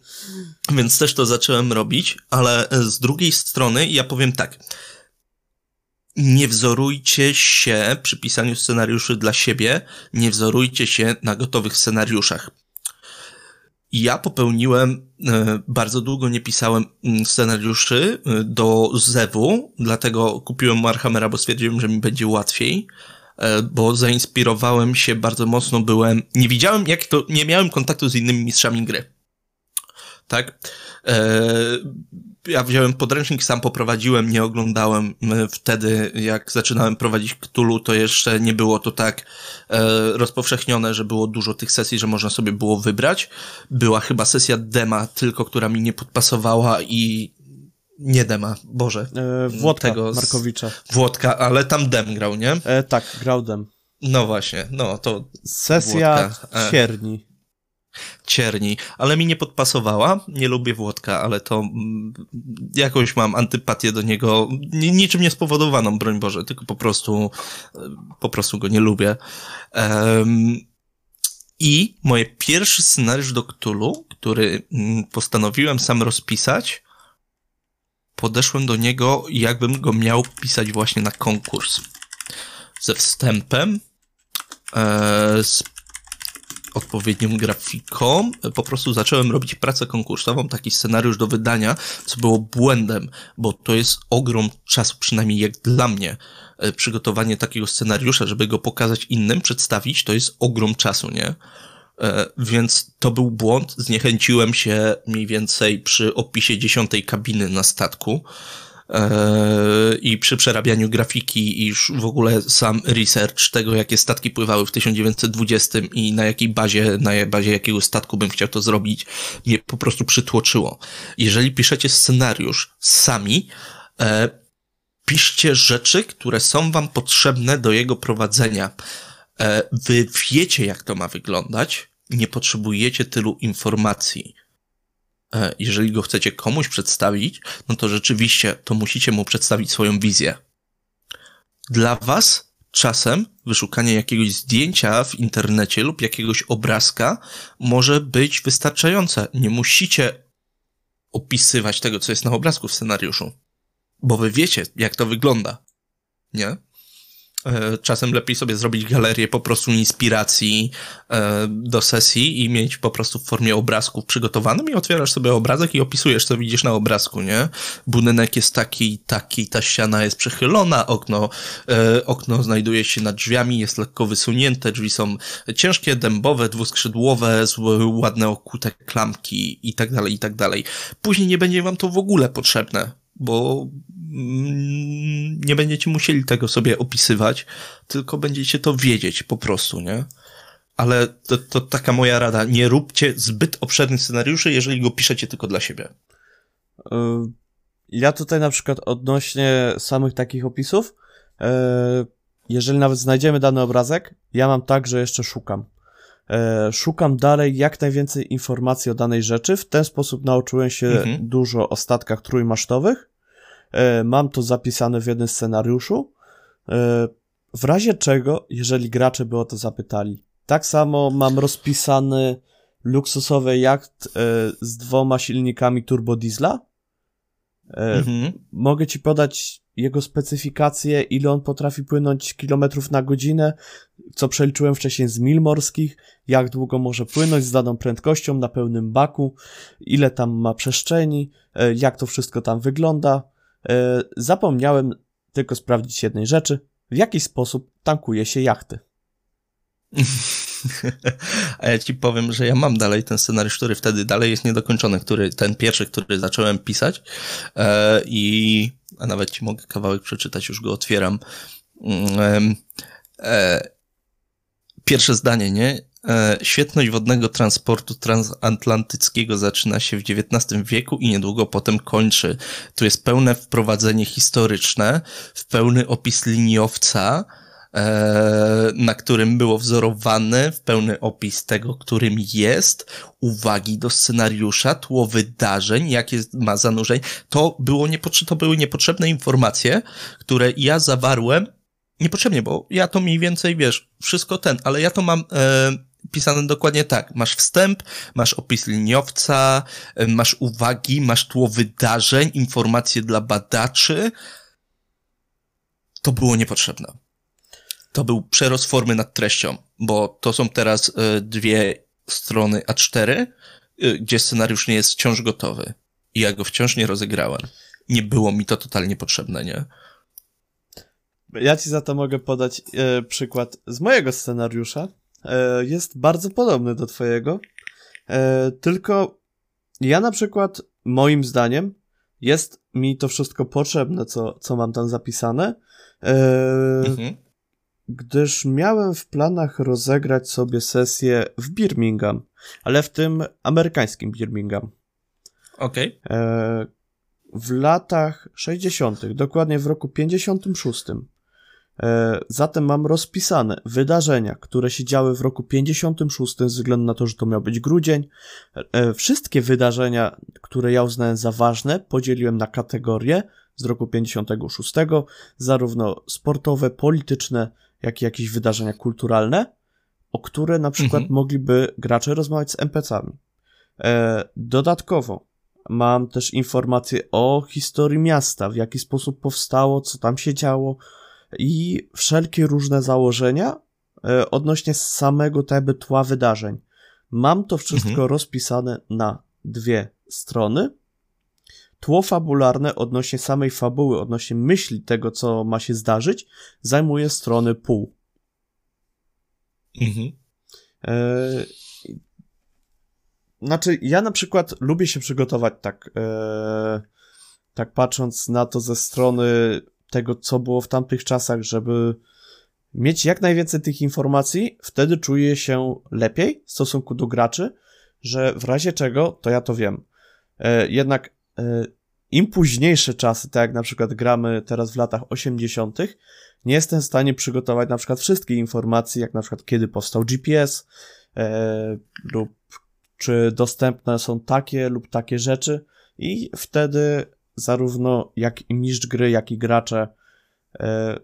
więc też to zacząłem robić, ale z drugiej strony ja powiem tak, nie wzorujcie się przy pisaniu scenariuszy dla siebie, nie wzorujcie się na gotowych scenariuszach. Ja popełniłem, e, bardzo długo nie pisałem mm, scenariuszy e, do Zewu, dlatego kupiłem Warhammera, bo stwierdziłem, że mi będzie łatwiej, e, bo zainspirowałem się bardzo mocno, byłem, nie widziałem jak to, nie miałem kontaktu z innymi mistrzami gry. Tak? Ja wziąłem podręcznik, sam poprowadziłem, nie oglądałem e, wtedy, jak zaczynałem prowadzić Cthulhu, to jeszcze nie było to tak e, rozpowszechnione, że było dużo tych sesji, że można sobie było wybrać. Była chyba sesja dema tylko, która mi nie podpasowała i nie dema, Boże. E, Włodka tego z... Markowicza. Włodka, ale tam dem grał, nie? E, tak, grał dem. No właśnie, no to... Sesja Włodka. E. Cierni cierni, ale mi nie podpasowała. Nie lubię Włodka, ale to mm, jakoś mam antypatię do niego, niczym nie spowodowaną, broń Boże, tylko po prostu, po prostu go nie lubię. Um, I moje pierwszy scenariusz do Cthulhu, który mm, postanowiłem sam rozpisać, podeszłem do niego, jakbym go miał pisać właśnie na konkurs. Ze wstępem, e, z odpowiednią grafiką, po prostu zacząłem robić pracę konkursową, taki scenariusz do wydania, co było błędem, bo to jest ogrom czasu, przynajmniej jak dla mnie, e, przygotowanie takiego scenariusza, żeby go pokazać innym, przedstawić, to jest ogrom czasu, nie? E, więc to był błąd. Zniechęciłem się mniej więcej przy opisie dziesiątej kabiny na statku i przy przerabianiu grafiki i już w ogóle sam research tego, jakie statki pływały w 1920 i na jakiej bazie, na bazie jakiego statku bym chciał to zrobić, mnie po prostu przytłoczyło. Jeżeli piszecie scenariusz sami, e, piszcie rzeczy, które są wam potrzebne do jego prowadzenia. Wy wiecie, jak to ma wyglądać, nie potrzebujecie tylu informacji. E, jeżeli go chcecie komuś przedstawić, no to rzeczywiście to musicie mu przedstawić swoją wizję. Dla was czasem wyszukanie jakiegoś zdjęcia w internecie lub jakiegoś obrazka może być wystarczające. Nie musicie opisywać tego, co jest na obrazku w scenariuszu, bo wy wiecie, jak to wygląda. Nie? E, czasem lepiej sobie zrobić galerię po prostu inspiracji e, do sesji i mieć po prostu w formie obrazków przygotowanym i otwierasz sobie obrazek i opisujesz, co widzisz na obrazku, nie? Budynek jest taki, taki, ta ściana jest przechylona, okno, e, okno znajduje się nad drzwiami, jest lekko wysunięte, drzwi są ciężkie, dębowe, dwuskrzydłowe, ładne okute klamki i tak dalej, i tak dalej. Później nie będzie wam to w ogóle potrzebne, bo nie będziecie musieli tego sobie opisywać, tylko będziecie to wiedzieć po prostu, nie? Ale to, to taka moja rada, nie róbcie zbyt obszernych scenariuszy, jeżeli go piszecie tylko dla siebie. Y, ja tutaj na przykład odnośnie samych takich opisów, y, jeżeli nawet znajdziemy dany obrazek, ja mam tak, że jeszcze szukam. Y, szukam dalej jak najwięcej informacji o danej rzeczy. W ten sposób nauczyłem się mhm. dużo o statkach trójmasztowych E, mam to zapisane w jednym scenariuszu. E, w razie czego, jeżeli gracze by o to zapytali. Tak samo mam rozpisany luksusowy jacht e, z dwoma silnikami turbodiesla. Mhm. Mogę ci podać jego specyfikację, ile on potrafi płynąć kilometrów na godzinę, co przeliczyłem wcześniej z mil morskich, jak długo może płynąć z daną prędkością na pełnym baku, ile tam ma przestrzeni, jak to wszystko tam wygląda. E, zapomniałem tylko sprawdzić jednej rzeczy. W jaki sposób tankuje się jachty? A ja ci powiem, że ja mam dalej ten scenariusz, który wtedy dalej jest niedokończony, który, ten pierwszy, który zacząłem pisać e, i a nawet ci mogę kawałek przeczytać, już go otwieram. Mm, e, pierwsze zdanie, nie? E, świetność wodnego transportu transatlantyckiego zaczyna się w XIX wieku i niedługo potem kończy. Tu jest pełne wprowadzenie historyczne, w pełny opis liniowca, e, na którym było wzorowane, w pełny opis tego, którym jest, uwagi do scenariusza, tło wydarzeń, jakie ma zanurzeń. To, było niepotrze- to były niepotrzebne informacje, które ja zawarłem niepotrzebnie, bo ja to mniej więcej, wiesz, wszystko ten, ale ja to mam e, pisane dokładnie tak. Masz wstęp, masz opis liniowca, masz uwagi, masz tło wydarzeń, informacje dla badaczy. To było niepotrzebne. To był przerost formy nad treścią, bo to są teraz y, dwie strony A4, y, gdzie scenariusz nie jest wciąż gotowy. I ja go wciąż nie rozegrałem. Nie było mi to totalnie potrzebne, nie? Ja ci za to mogę podać e, przykład z mojego scenariusza, E, jest bardzo podobny do twojego. E, tylko ja na przykład, moim zdaniem, jest mi to wszystko potrzebne, co, co mam tam zapisane. E, mhm. Gdyż miałem w planach rozegrać sobie sesję w Birmingham, ale w tym amerykańskim Birmingham. Okej. Okay. W latach 60., dokładnie w roku 56. E, zatem mam rozpisane wydarzenia, które się działy w roku 56, ze względu na to, że to miał być grudzień. E, wszystkie wydarzenia, które ja uznałem za ważne, podzieliłem na kategorie z roku 56, zarówno sportowe, polityczne, jak i jakieś wydarzenia kulturalne. o które na przykład mhm. mogliby gracze rozmawiać z NPC-ami. E, dodatkowo mam też informacje o historii miasta, w jaki sposób powstało, co tam się działo i wszelkie różne założenia e, odnośnie samego tego tła wydarzeń. Mam to wszystko mhm. rozpisane na dwie strony. Tło fabularne odnośnie samej fabuły, odnośnie myśli tego, co ma się zdarzyć, zajmuje strony pół. Mhm. E, znaczy, ja na przykład lubię się przygotować tak, e, tak patrząc na to ze strony tego, co było w tamtych czasach, żeby mieć jak najwięcej tych informacji, wtedy czuję się lepiej w stosunku do graczy, że w razie czego, to ja to wiem. E, jednak e, im późniejsze czasy, tak jak na przykład gramy teraz w latach 80., nie jestem w stanie przygotować na przykład wszystkich informacji, jak na przykład kiedy powstał GPS, e, lub czy dostępne są takie lub takie rzeczy i wtedy zarówno jak i mistrz gry, jak i gracze e,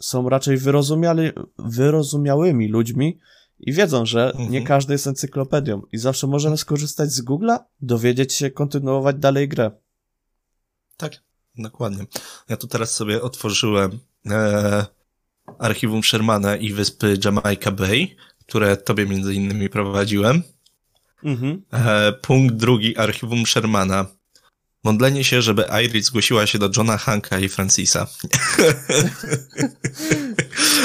są raczej wyrozumiali, wyrozumiałymi ludźmi i wiedzą, że mhm. nie każdy jest encyklopedią i zawsze możemy skorzystać z Google'a, dowiedzieć się, kontynuować dalej grę. Tak, dokładnie. Ja tu teraz sobie otworzyłem e, archiwum Shermana i wyspy Jamaica Bay, które tobie między innymi prowadziłem. Mhm. E, punkt drugi, archiwum Shermana. Modlenie się, żeby Iris zgłosiła się do Johna Hanka i Francisa.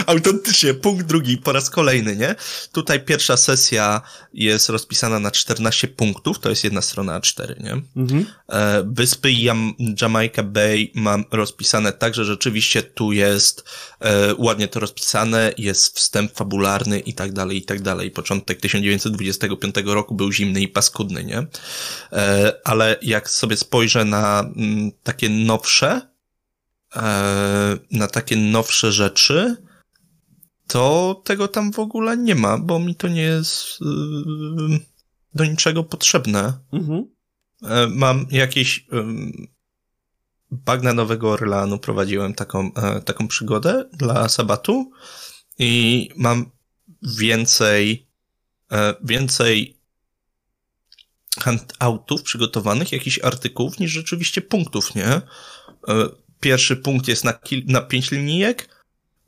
Autentycznie, punkt drugi, po raz kolejny, nie? Tutaj pierwsza sesja jest rozpisana na 14 punktów, to jest jedna strona A4, nie? Mhm. E, wyspy Jam Jamaica Bay mam rozpisane tak, że rzeczywiście tu jest e, ładnie to rozpisane, jest wstęp fabularny i tak dalej, i tak dalej. Początek 1925 roku był zimny i paskudny, nie? E, ale jak sobie spojrzę na mm, takie nowsze, e, na takie nowsze rzeczy, to tego tam w ogóle nie ma, bo mi to nie jest yy, do niczego potrzebne. Mhm. Yy, mam jakieś bagna Nowego Orleanu prowadziłem taką, e, taką przygodę dla Sabatu i mam więcej e, więcej handoutów przygotowanych, jakichś artykułów, niż rzeczywiście punktów, nie? E, pierwszy punkt jest na, na pięć linijek,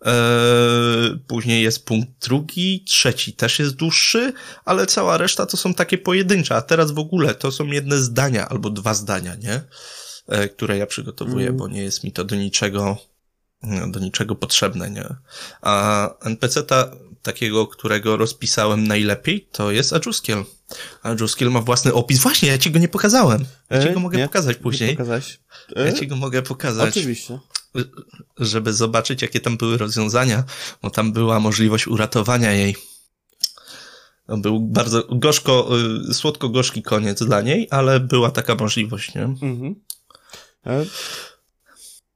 Eee, później jest punkt drugi, trzeci też jest dłuższy, ale cała reszta to są takie pojedyncze, a teraz w ogóle to są jedne zdania albo dwa zdania, nie? Eee, które ja przygotowuję, mm. bo nie jest mi to do niczego, do niczego potrzebne, nie? A NPC-ta takiego, którego rozpisałem najlepiej, to jest Ajuskiel. Ajuskiel ma własny opis. Właśnie, ja ci go nie pokazałem. Ja ci go mogę nie, pokazać później. Nie. Ja ci go mogę pokazać. Oczywiście żeby zobaczyć, jakie tam były rozwiązania, bo tam była możliwość uratowania jej. To był bardzo gorzko, y, słodko-gorzki koniec dla niej, ale była taka możliwość, nie? Mhm.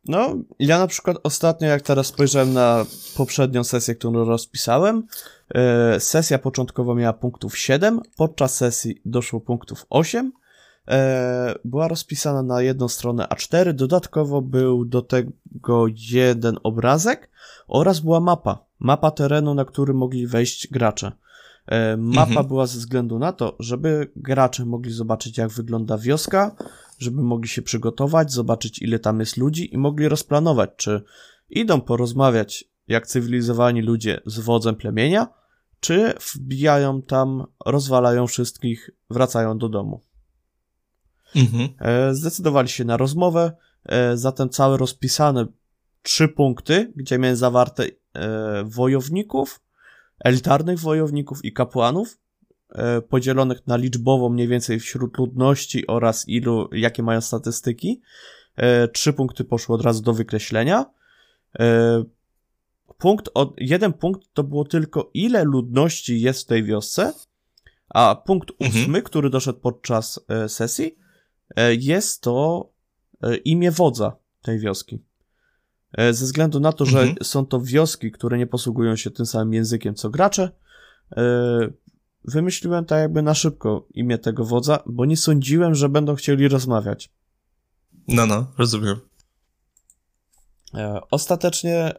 No, ja na przykład ostatnio, jak teraz spojrzałem na poprzednią sesję, którą rozpisałem, e, sesja początkowo miała punktów 7, podczas sesji doszło punktów 8, e, była rozpisana na jedną stronę A4, dodatkowo był do tego jeden obrazek oraz była mapa. Mapa terenu, na który mogli wejść gracze. E, mapa mhm. była ze względu na to, żeby gracze mogli zobaczyć, jak wygląda wioska, żeby mogli się przygotować, zobaczyć, ile tam jest ludzi i mogli rozplanować, czy idą porozmawiać jak cywilizowani ludzie z wodzem plemienia, czy wbijają tam, rozwalają wszystkich, wracają do domu. Mhm. E, zdecydowali się na rozmowę, e, zatem całe rozpisane trzy punkty, gdzie miałem zawarte wojowników, elitarnych wojowników i kapłanów, podzielonych na liczbowo mniej więcej wśród ludności oraz ilu, jakie mają statystyki. Trzy punkty poszły od razu do wykreślenia. Punkt od, jeden punkt to było tylko ile ludności jest w tej wiosce, a punkt ósmy, mhm. który doszedł podczas sesji, E, jest to e, imię wodza tej wioski. E, ze względu na to, że mhm. są to wioski, które nie posługują się tym samym językiem co gracze, wymyśliłem tak jakby na szybko imię tego wodza, bo nie sądziłem, że będą chcieli rozmawiać. No, no, rozumiem. Ostatecznie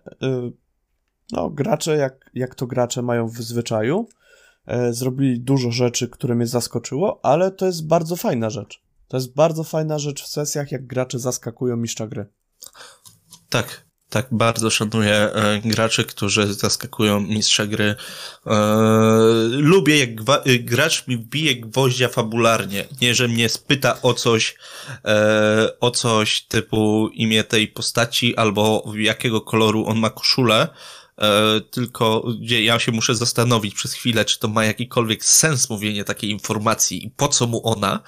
no, gracze, jak, jak to gracze mają w zwyczaju, e, zrobili dużo rzeczy, które mnie zaskoczyło, ale to jest bardzo fajna rzecz. To jest bardzo fajna rzecz w sesjach, jak gracze zaskakują mistrza gry. Tak, tak, bardzo szanuję e, graczy, którzy zaskakują mistrza gry. E, lubię, jak e, gracz mi wbije gwoździa fabularnie. Nie, że mnie spyta o coś, o coś typu imię tej postaci albo jakiego koloru on ma koszulę, tylko gdzie ja się muszę zastanowić przez chwilę, czy to ma jakikolwiek sens mówienie takiej informacji i po co mu ona.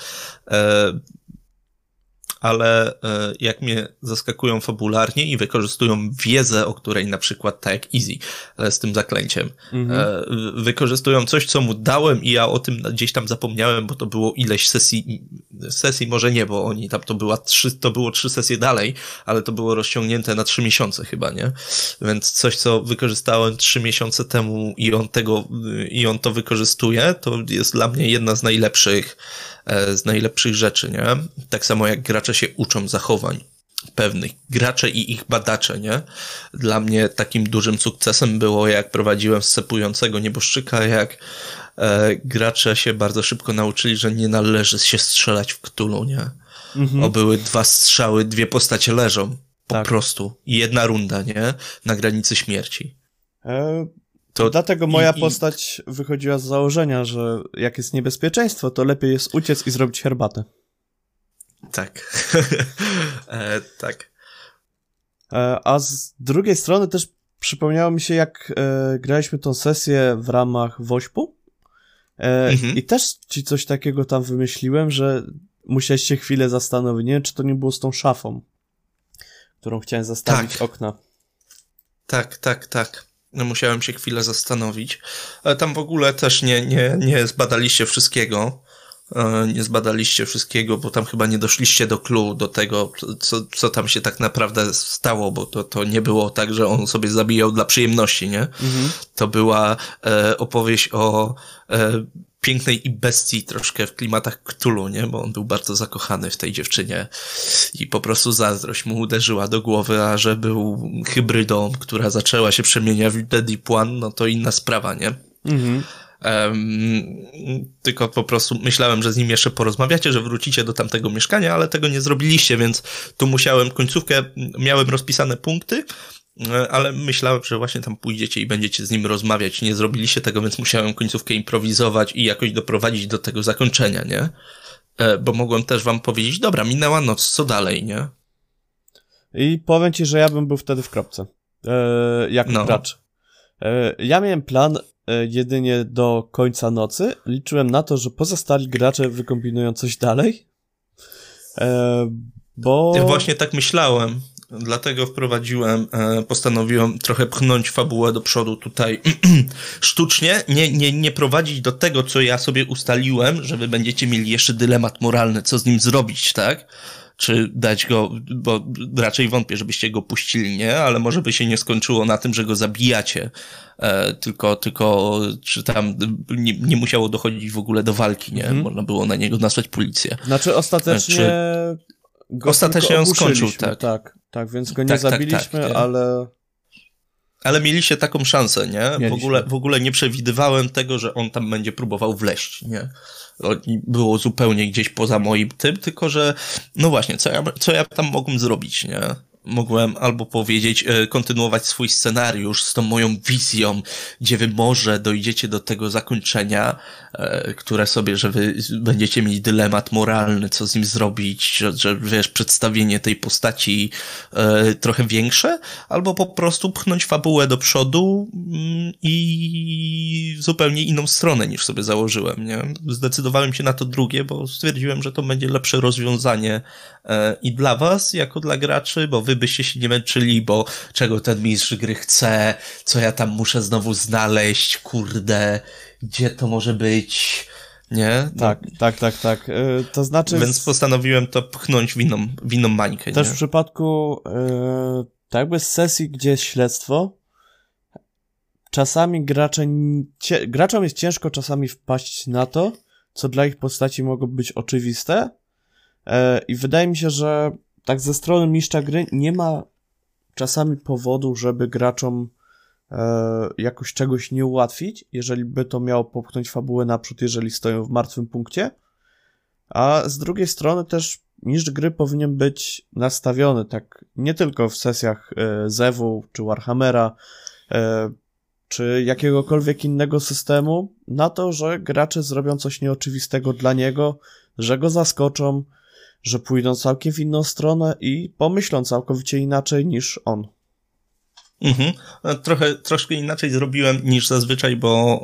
Ale e, jak mnie zaskakują fabularnie i wykorzystują wiedzę, o której na przykład tak jak Easy e, z tym zaklęciem, mhm. E, wykorzystują coś, co mu dałem i ja o tym gdzieś tam zapomniałem, bo to było ileś sesji, sesji może nie, bo oni tam to była trzy, to było trzy sesje dalej, ale to było rozciągnięte na trzy miesiące chyba, nie? Więc coś, co wykorzystałem trzy miesiące temu i on tego, i on to wykorzystuje, to jest dla mnie jedna z najlepszych z najlepszych rzeczy, nie? Tak samo jak gracze się uczą zachowań pewnych. Gracze i ich badacze, nie? Dla mnie takim dużym sukcesem było, jak prowadziłem scepującego nieboszczyka, jak e, gracze się bardzo szybko nauczyli, że nie należy się strzelać w ktulu, nie? Mhm. O, były dwa strzały, dwie postacie leżą. Po tak. prostu. I jedna runda, nie? Na granicy śmierci. E, to Dlatego moja i, postać wychodziła z założenia, że jak jest niebezpieczeństwo, to lepiej jest uciec i zrobić herbatę. Tak. e, tak. E, a z drugiej strony też przypomniało mi się, jak e, graliśmy tą sesję w ramach Wośpu. E, mhm. I też ci coś takiego tam wymyśliłem, że musiałeś się chwilę zastanowić, nie wiem, czy to nie było z tą szafą, którą chciałem zastawić tak. okna. Tak, tak, tak. No, musiałem się chwilę zastanowić. Tam w ogóle też nie, nie, nie zbadaliście wszystkiego. E, nie zbadaliście wszystkiego, bo tam chyba nie doszliście do clue, do tego, co, co tam się tak naprawdę stało, bo to, to nie było tak, że on sobie zabijał dla przyjemności, nie? Mhm. To była e, opowieść o e, pięknej i bestii troszkę w klimatach Cthulhu, nie? Bo on był bardzo zakochany w tej dziewczynie i po prostu zazdrość mu uderzyła do głowy, a że był hybrydą, która zaczęła się przemieniać w Deep One, no to inna sprawa, nie? Mhm. Um, tylko po prostu myślałem, że z nim jeszcze porozmawiacie, że wrócicie do tamtego mieszkania, ale tego nie zrobiliście, więc tu musiałem końcówkę, miałem rozpisane punkty, E, ale myślałem, że właśnie tam pójdziecie i będziecie z nim rozmawiać. Nie zrobiliście tego, więc musiałem końcówkę improwizować i jakoś doprowadzić do tego zakończenia, nie? E, bo mogłem też wam powiedzieć, dobra, minęła noc, co dalej, nie? I powiem ci, że ja bym był wtedy w kropce. E, jako no. gracz. Ja miałem plan jedynie do końca nocy. Liczyłem na to, że pozostali gracze wykombinują coś dalej. E, bo... Ja właśnie tak myślałem. Dlatego wprowadziłem, e, postanowiłem trochę pchnąć fabułę do przodu tutaj sztucznie, nie, nie, nie prowadzić do tego, co ja sobie ustaliłem, że wy będziecie mieli jeszcze dylemat moralny, co z nim zrobić, tak? Czy dać go, bo raczej wątpię, żebyście go puścili, nie? Ale może by się nie skończyło na tym, że go zabijacie, e, tylko, tylko, czy tam nie, nie musiało dochodzić w ogóle do walki, nie? Mhm. Można było na niego nasłać policję. Znaczy ostatecznie... Czy... Ostatecznie on skończył, tak. Tak, tak, więc go nie tak, tak zabiliśmy, tak, tak, ale... Ale mieliście taką szansę, nie? W ogóle, w ogóle nie przewidywałem tego, że on tam będzie próbował wleść, nie? Było zupełnie gdzieś poza moim tym, tylko że, no właśnie, co ja, co ja tam mogłem zrobić, nie? mogłem albo powiedzieć, e, kontynuować swój scenariusz z tą moją wizją, gdzie wy może dojdziecie do tego zakończenia, które sobie, że wy będziecie mieli dylemat moralny, co z nim zrobić, że, że wiesz, przedstawienie tej postaci e, trochę większe, albo po prostu pchnąć fabułę do przodu mm, i zupełnie inną stronę niż sobie założyłem, nie? Zdecydowałem się na to drugie, bo stwierdziłem, że to będzie lepsze rozwiązanie i dla was, jako dla graczy, bo wy byście się nie męczyli, bo czego ten mistrz gry chce, co ja tam muszę znowu znaleźć, kurde, gdzie to może być, nie? No. Tak, tak, tak, tak. Yy, to znaczy... Więc postanowiłem to pchnąć w inną, w inną mańkę, Też nie? w przypadku yy, tak jakby z sesji, gdzie jest śledztwo, czasami gracze, cie, graczom jest ciężko czasami wpaść na to, co dla ich postaci mogło być oczywiste, yy, i wydaje mi się, że tak ze strony mistrza gry nie ma czasami powodu, żeby graczom jakoś czegoś nie ułatwić, jeżeli by to miało popchnąć fabułę naprzód, jeżeli stoją w martwym punkcie. A z drugiej strony też niż gry powinien być nastawiony tak nie tylko w sesjach e, Zewu czy Warhammera, e, czy jakiegokolwiek innego systemu, na to, że gracze zrobią coś nieoczywistego dla niego, że go zaskoczą, że pójdą całkiem w inną stronę i pomyślą całkowicie inaczej niż on. Mhm. E, trochę, troszkę inaczej zrobiłem niż zazwyczaj, bo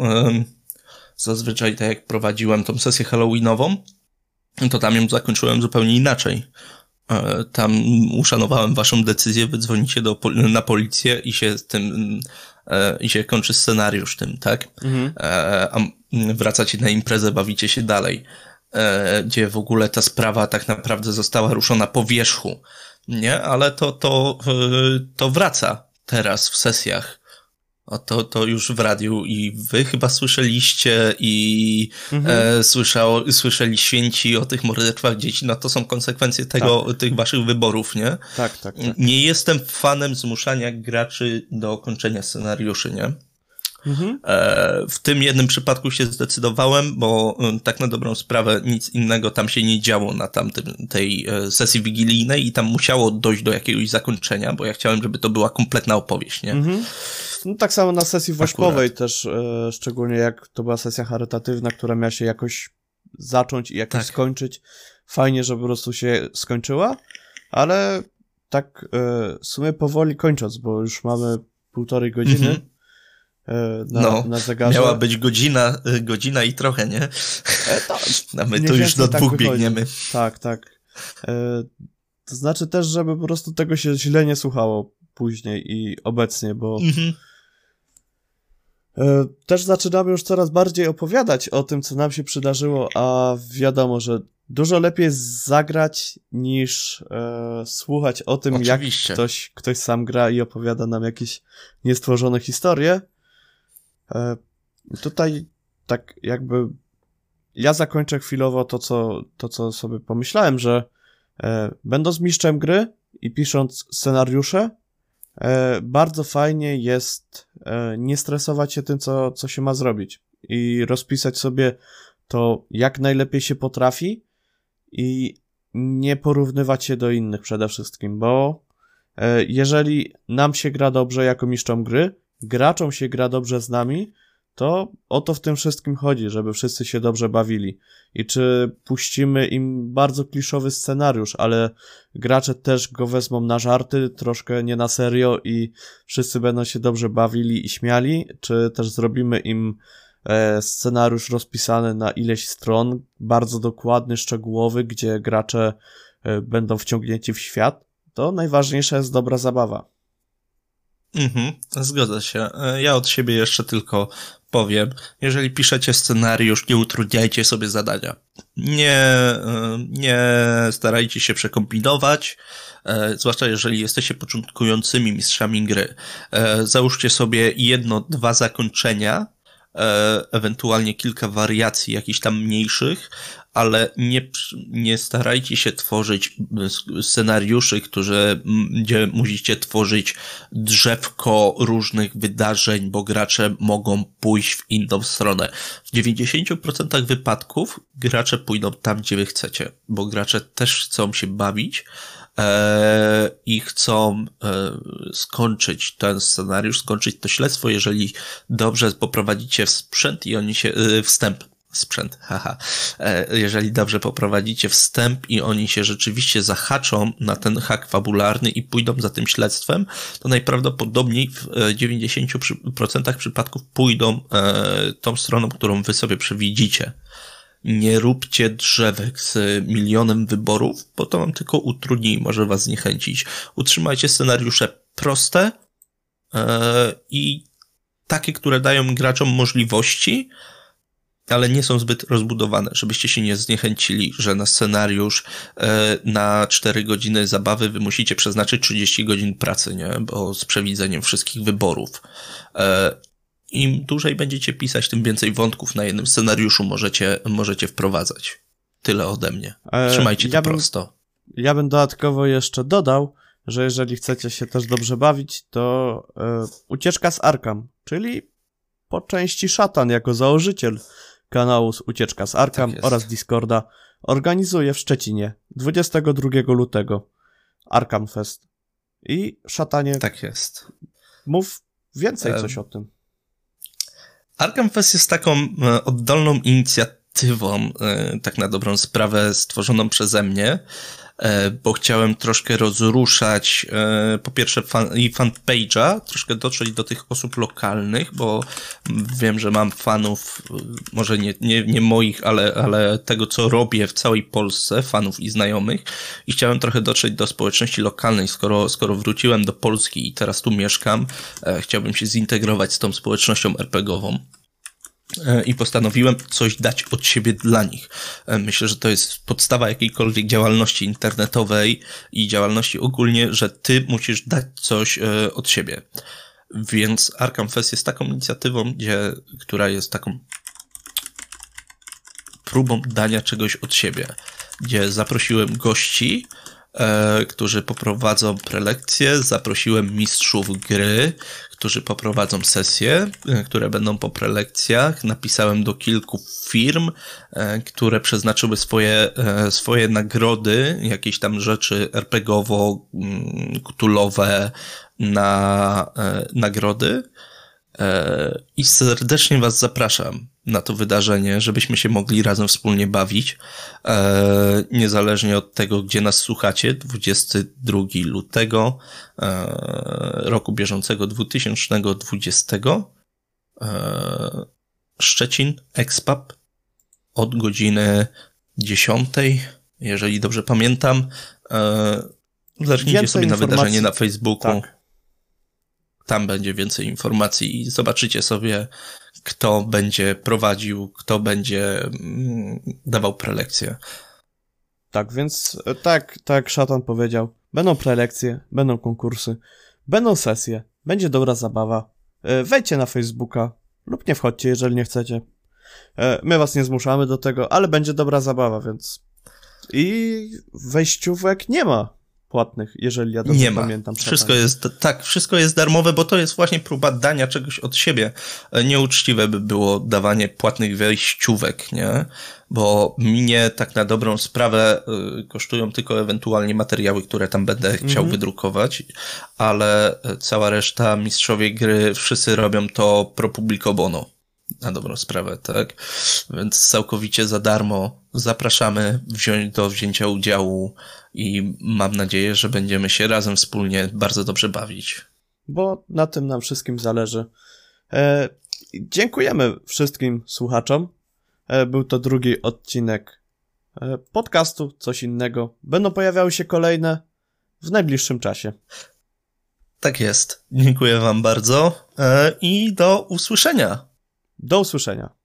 zazwyczaj tak jak prowadziłem tą sesję halloweenową, to tam ją zakończyłem zupełnie inaczej. E, tam uszanowałem waszą decyzję, wy dzwonicie do, na policję i się z tym, e, i się kończy scenariusz tym, tak? Mhm. A wracacie na imprezę, bawicie się dalej. Gdzie w ogóle ta sprawa tak naprawdę została ruszona po wierzchu. Nie, ale to, to, to wraca teraz w sesjach. O to, to już w radiu i wy chyba słyszeliście i mhm. e, słyszał, słyszeli święci o tych morderstwach dzieci, no to są konsekwencje tego, tak. tych waszych wyborów, nie? Tak, tak, tak. Nie jestem fanem zmuszania graczy do kończenia scenariuszy, nie? Mhm. E, w tym jednym przypadku się zdecydowałem, bo e, tak na dobrą sprawę nic innego tam się nie działo na tamtym, tej e, sesji wigilijnej i tam musiało dojść do jakiegoś zakończenia, bo ja chciałem, żeby to była kompletna opowieść, nie? Mhm. No, tak samo na sesji wośpowej też, e, szczególnie jak to była sesja charytatywna, która miała się jakoś zacząć i jakoś tak. skończyć. Fajnie, że po prostu się skończyła, ale tak e, w sumie powoli kończąc, bo już mamy półtorej godziny. Mhm na, no, na zegarze. Miała być godzina, e, godzina i trochę, nie? E, tak. A my tu już do tak dwóch wychodzi. biegniemy. Tak, tak. E, to znaczy też, żeby po prostu tego się źle nie słuchało później i obecnie, bo mhm. e, też zaczynamy już coraz bardziej opowiadać o tym, co nam się przydarzyło, a wiadomo, że dużo lepiej zagrać niż e, słuchać o tym, Oczywiście. jak ktoś, ktoś sam gra i opowiada nam jakieś niestworzone historie. E, tutaj tak jakby ja zakończę chwilowo to, co, to, co sobie pomyślałem, że e, będąc mistrzem gry i pisząc scenariusze, e, bardzo fajnie jest e, nie stresować się tym, co, co się ma zrobić i rozpisać sobie to, jak najlepiej się potrafi i nie porównywać się do innych przede wszystkim, bo e, jeżeli nam się gra dobrze jako mistrzom gry, graczom się gra dobrze z nami, to o to w tym wszystkim chodzi, żeby wszyscy się dobrze bawili. I czy puścimy im bardzo kliszowy scenariusz, ale gracze też go wezmą na żarty, troszkę nie na serio i wszyscy będą się dobrze bawili i śmiali, czy też zrobimy im e, scenariusz rozpisany na ileś stron, bardzo dokładny, szczegółowy, gdzie gracze e, będą wciągnięci w świat, to najważniejsza jest dobra zabawa. Mhm, zgadza się. E, ja od siebie jeszcze tylko powiem, jeżeli piszecie scenariusz, nie utrudniajcie sobie zadania. Nie, e, nie starajcie się przekombinować, e, zwłaszcza jeżeli jesteście początkującymi mistrzami gry. Załóżcie sobie jedno, dwa zakończenia, ewentualnie kilka wariacji jakichś tam mniejszych, ale nie, nie starajcie się tworzyć scenariuszy, które, gdzie musicie tworzyć drzewko różnych wydarzeń, bo gracze mogą pójść w inną stronę. W 90% wypadków gracze pójdą tam, gdzie wy chcecie, bo gracze też chcą się bawić, e, i chcą e, skończyć ten scenariusz, skończyć to śledztwo, jeżeli dobrze poprowadzicie sprzęt i oni się, e, wstęp, sprzęt, haha. E, jeżeli dobrze poprowadzicie wstęp i oni się rzeczywiście zahaczą na ten hak fabularny i pójdą za tym śledztwem, to najprawdopodobniej w 90% e, przypadków pójdą e, tą stroną, którą wy sobie przewidzicie. Nie róbcie drzewek z milionem wyborów, bo to wam tylko utrudni i może was zniechęcić. Utrzymajcie scenariusze proste i takie, które dają graczom możliwości, ale nie są zbyt rozbudowane, żebyście się nie zniechęcili, że na scenariusz e, na 4 godziny zabawy wy musicie przeznaczyć 30 godzin pracy, nie? Bo z przewidzeniem wszystkich wyborów. E, Im dłużej będziecie pisać, tym więcej wątków na jednym scenariuszu możecie, możecie wprowadzać. Tyle ode mnie. E, Trzymajcie to ja bym, prosto. Ja bym dodatkowo jeszcze dodał, że jeżeli chcecie się też dobrze bawić, to ucieczka z Arkam, czyli po części szatan jako założyciel kanału z Ucieczka z Arkam Tak oraz Discorda organizuje w Szczecinie 22 lutego Arkam Fest. I szatanie, Tak jest. mów więcej Em, coś o tym. Arkham Fest jest taką e, oddolną inicjatywą, e, tak na dobrą sprawę, stworzoną przeze mnie, e, bo chciałem troszkę rozruszać, e, po pierwsze, fan, i fanpage'a, troszkę dotrzeć do tych osób lokalnych, bo wiem, że mam fanów, może nie, nie, nie moich, ale, ale tego, co robię w całej Polsce, fanów i znajomych, i chciałem trochę dotrzeć do społeczności lokalnej, skoro, skoro wróciłem do Polski i teraz tu mieszkam, chciałbym się zintegrować z tą społecznością RPGową i postanowiłem coś dać od siebie dla nich. E, Myślę, że to jest podstawa jakiejkolwiek działalności internetowej i działalności ogólnie, że ty musisz dać coś e, od siebie. Więc Arkham Fest jest taką inicjatywą, gdzie, która jest taką próbą dania czegoś od siebie, gdzie zaprosiłem gości, e, którzy poprowadzą prelekcje, zaprosiłem mistrzów gry, którzy poprowadzą sesje, e, które będą po prelekcjach. Napisałem do kilku firm, e, które przeznaczyły swoje, e, swoje nagrody, jakieś tam rzeczy RPGowo, mm, na e, nagrody. E, I serdecznie Was zapraszam na to wydarzenie, żebyśmy się mogli razem wspólnie bawić. E, niezależnie od tego, gdzie nas słuchacie, 22 lutego e, roku bieżącego 2020. E, Szczecin, Expap od godziny 10, jeżeli dobrze pamiętam. Zerknijcie Więcej sobie na informacji- wydarzenie na Facebooku. Tak. Tam będzie więcej informacji i zobaczycie sobie, kto będzie prowadził, kto będzie mm, dawał prelekcje. Tak, więc e, tak, tak szatan powiedział, będą prelekcje, będą konkursy, będą sesje, będzie dobra zabawa. E, Wejdźcie na Facebooka lub nie wchodźcie, jeżeli nie chcecie. E, My was nie zmuszamy do tego, ale będzie dobra zabawa, więc i wejściówek nie ma płatnych, jeżeli ja dobrze Nie ma. pamiętam. Wszystko jest, tak, wszystko jest darmowe, bo to jest właśnie próba dania czegoś od siebie. E, Nieuczciwe by było dawanie płatnych wejściówek, nie? Bo mnie tak na dobrą sprawę y, kosztują tylko ewentualnie materiały, które tam będę chciał Mhm. wydrukować, ale e, cała reszta, mistrzowie gry, wszyscy robią to pro publico bono. Na dobrą sprawę, tak? Więc całkowicie za darmo zapraszamy wziąć do wzięcia udziału i mam nadzieję, że będziemy się razem wspólnie bardzo dobrze bawić. bo na tym nam wszystkim zależy. E, dziękujemy wszystkim słuchaczom. E, był to drugi odcinek e, podcastu, coś innego. Będą pojawiały się kolejne w najbliższym czasie. Tak jest. Dziękuję Wam bardzo e, i do usłyszenia. Do usłyszenia.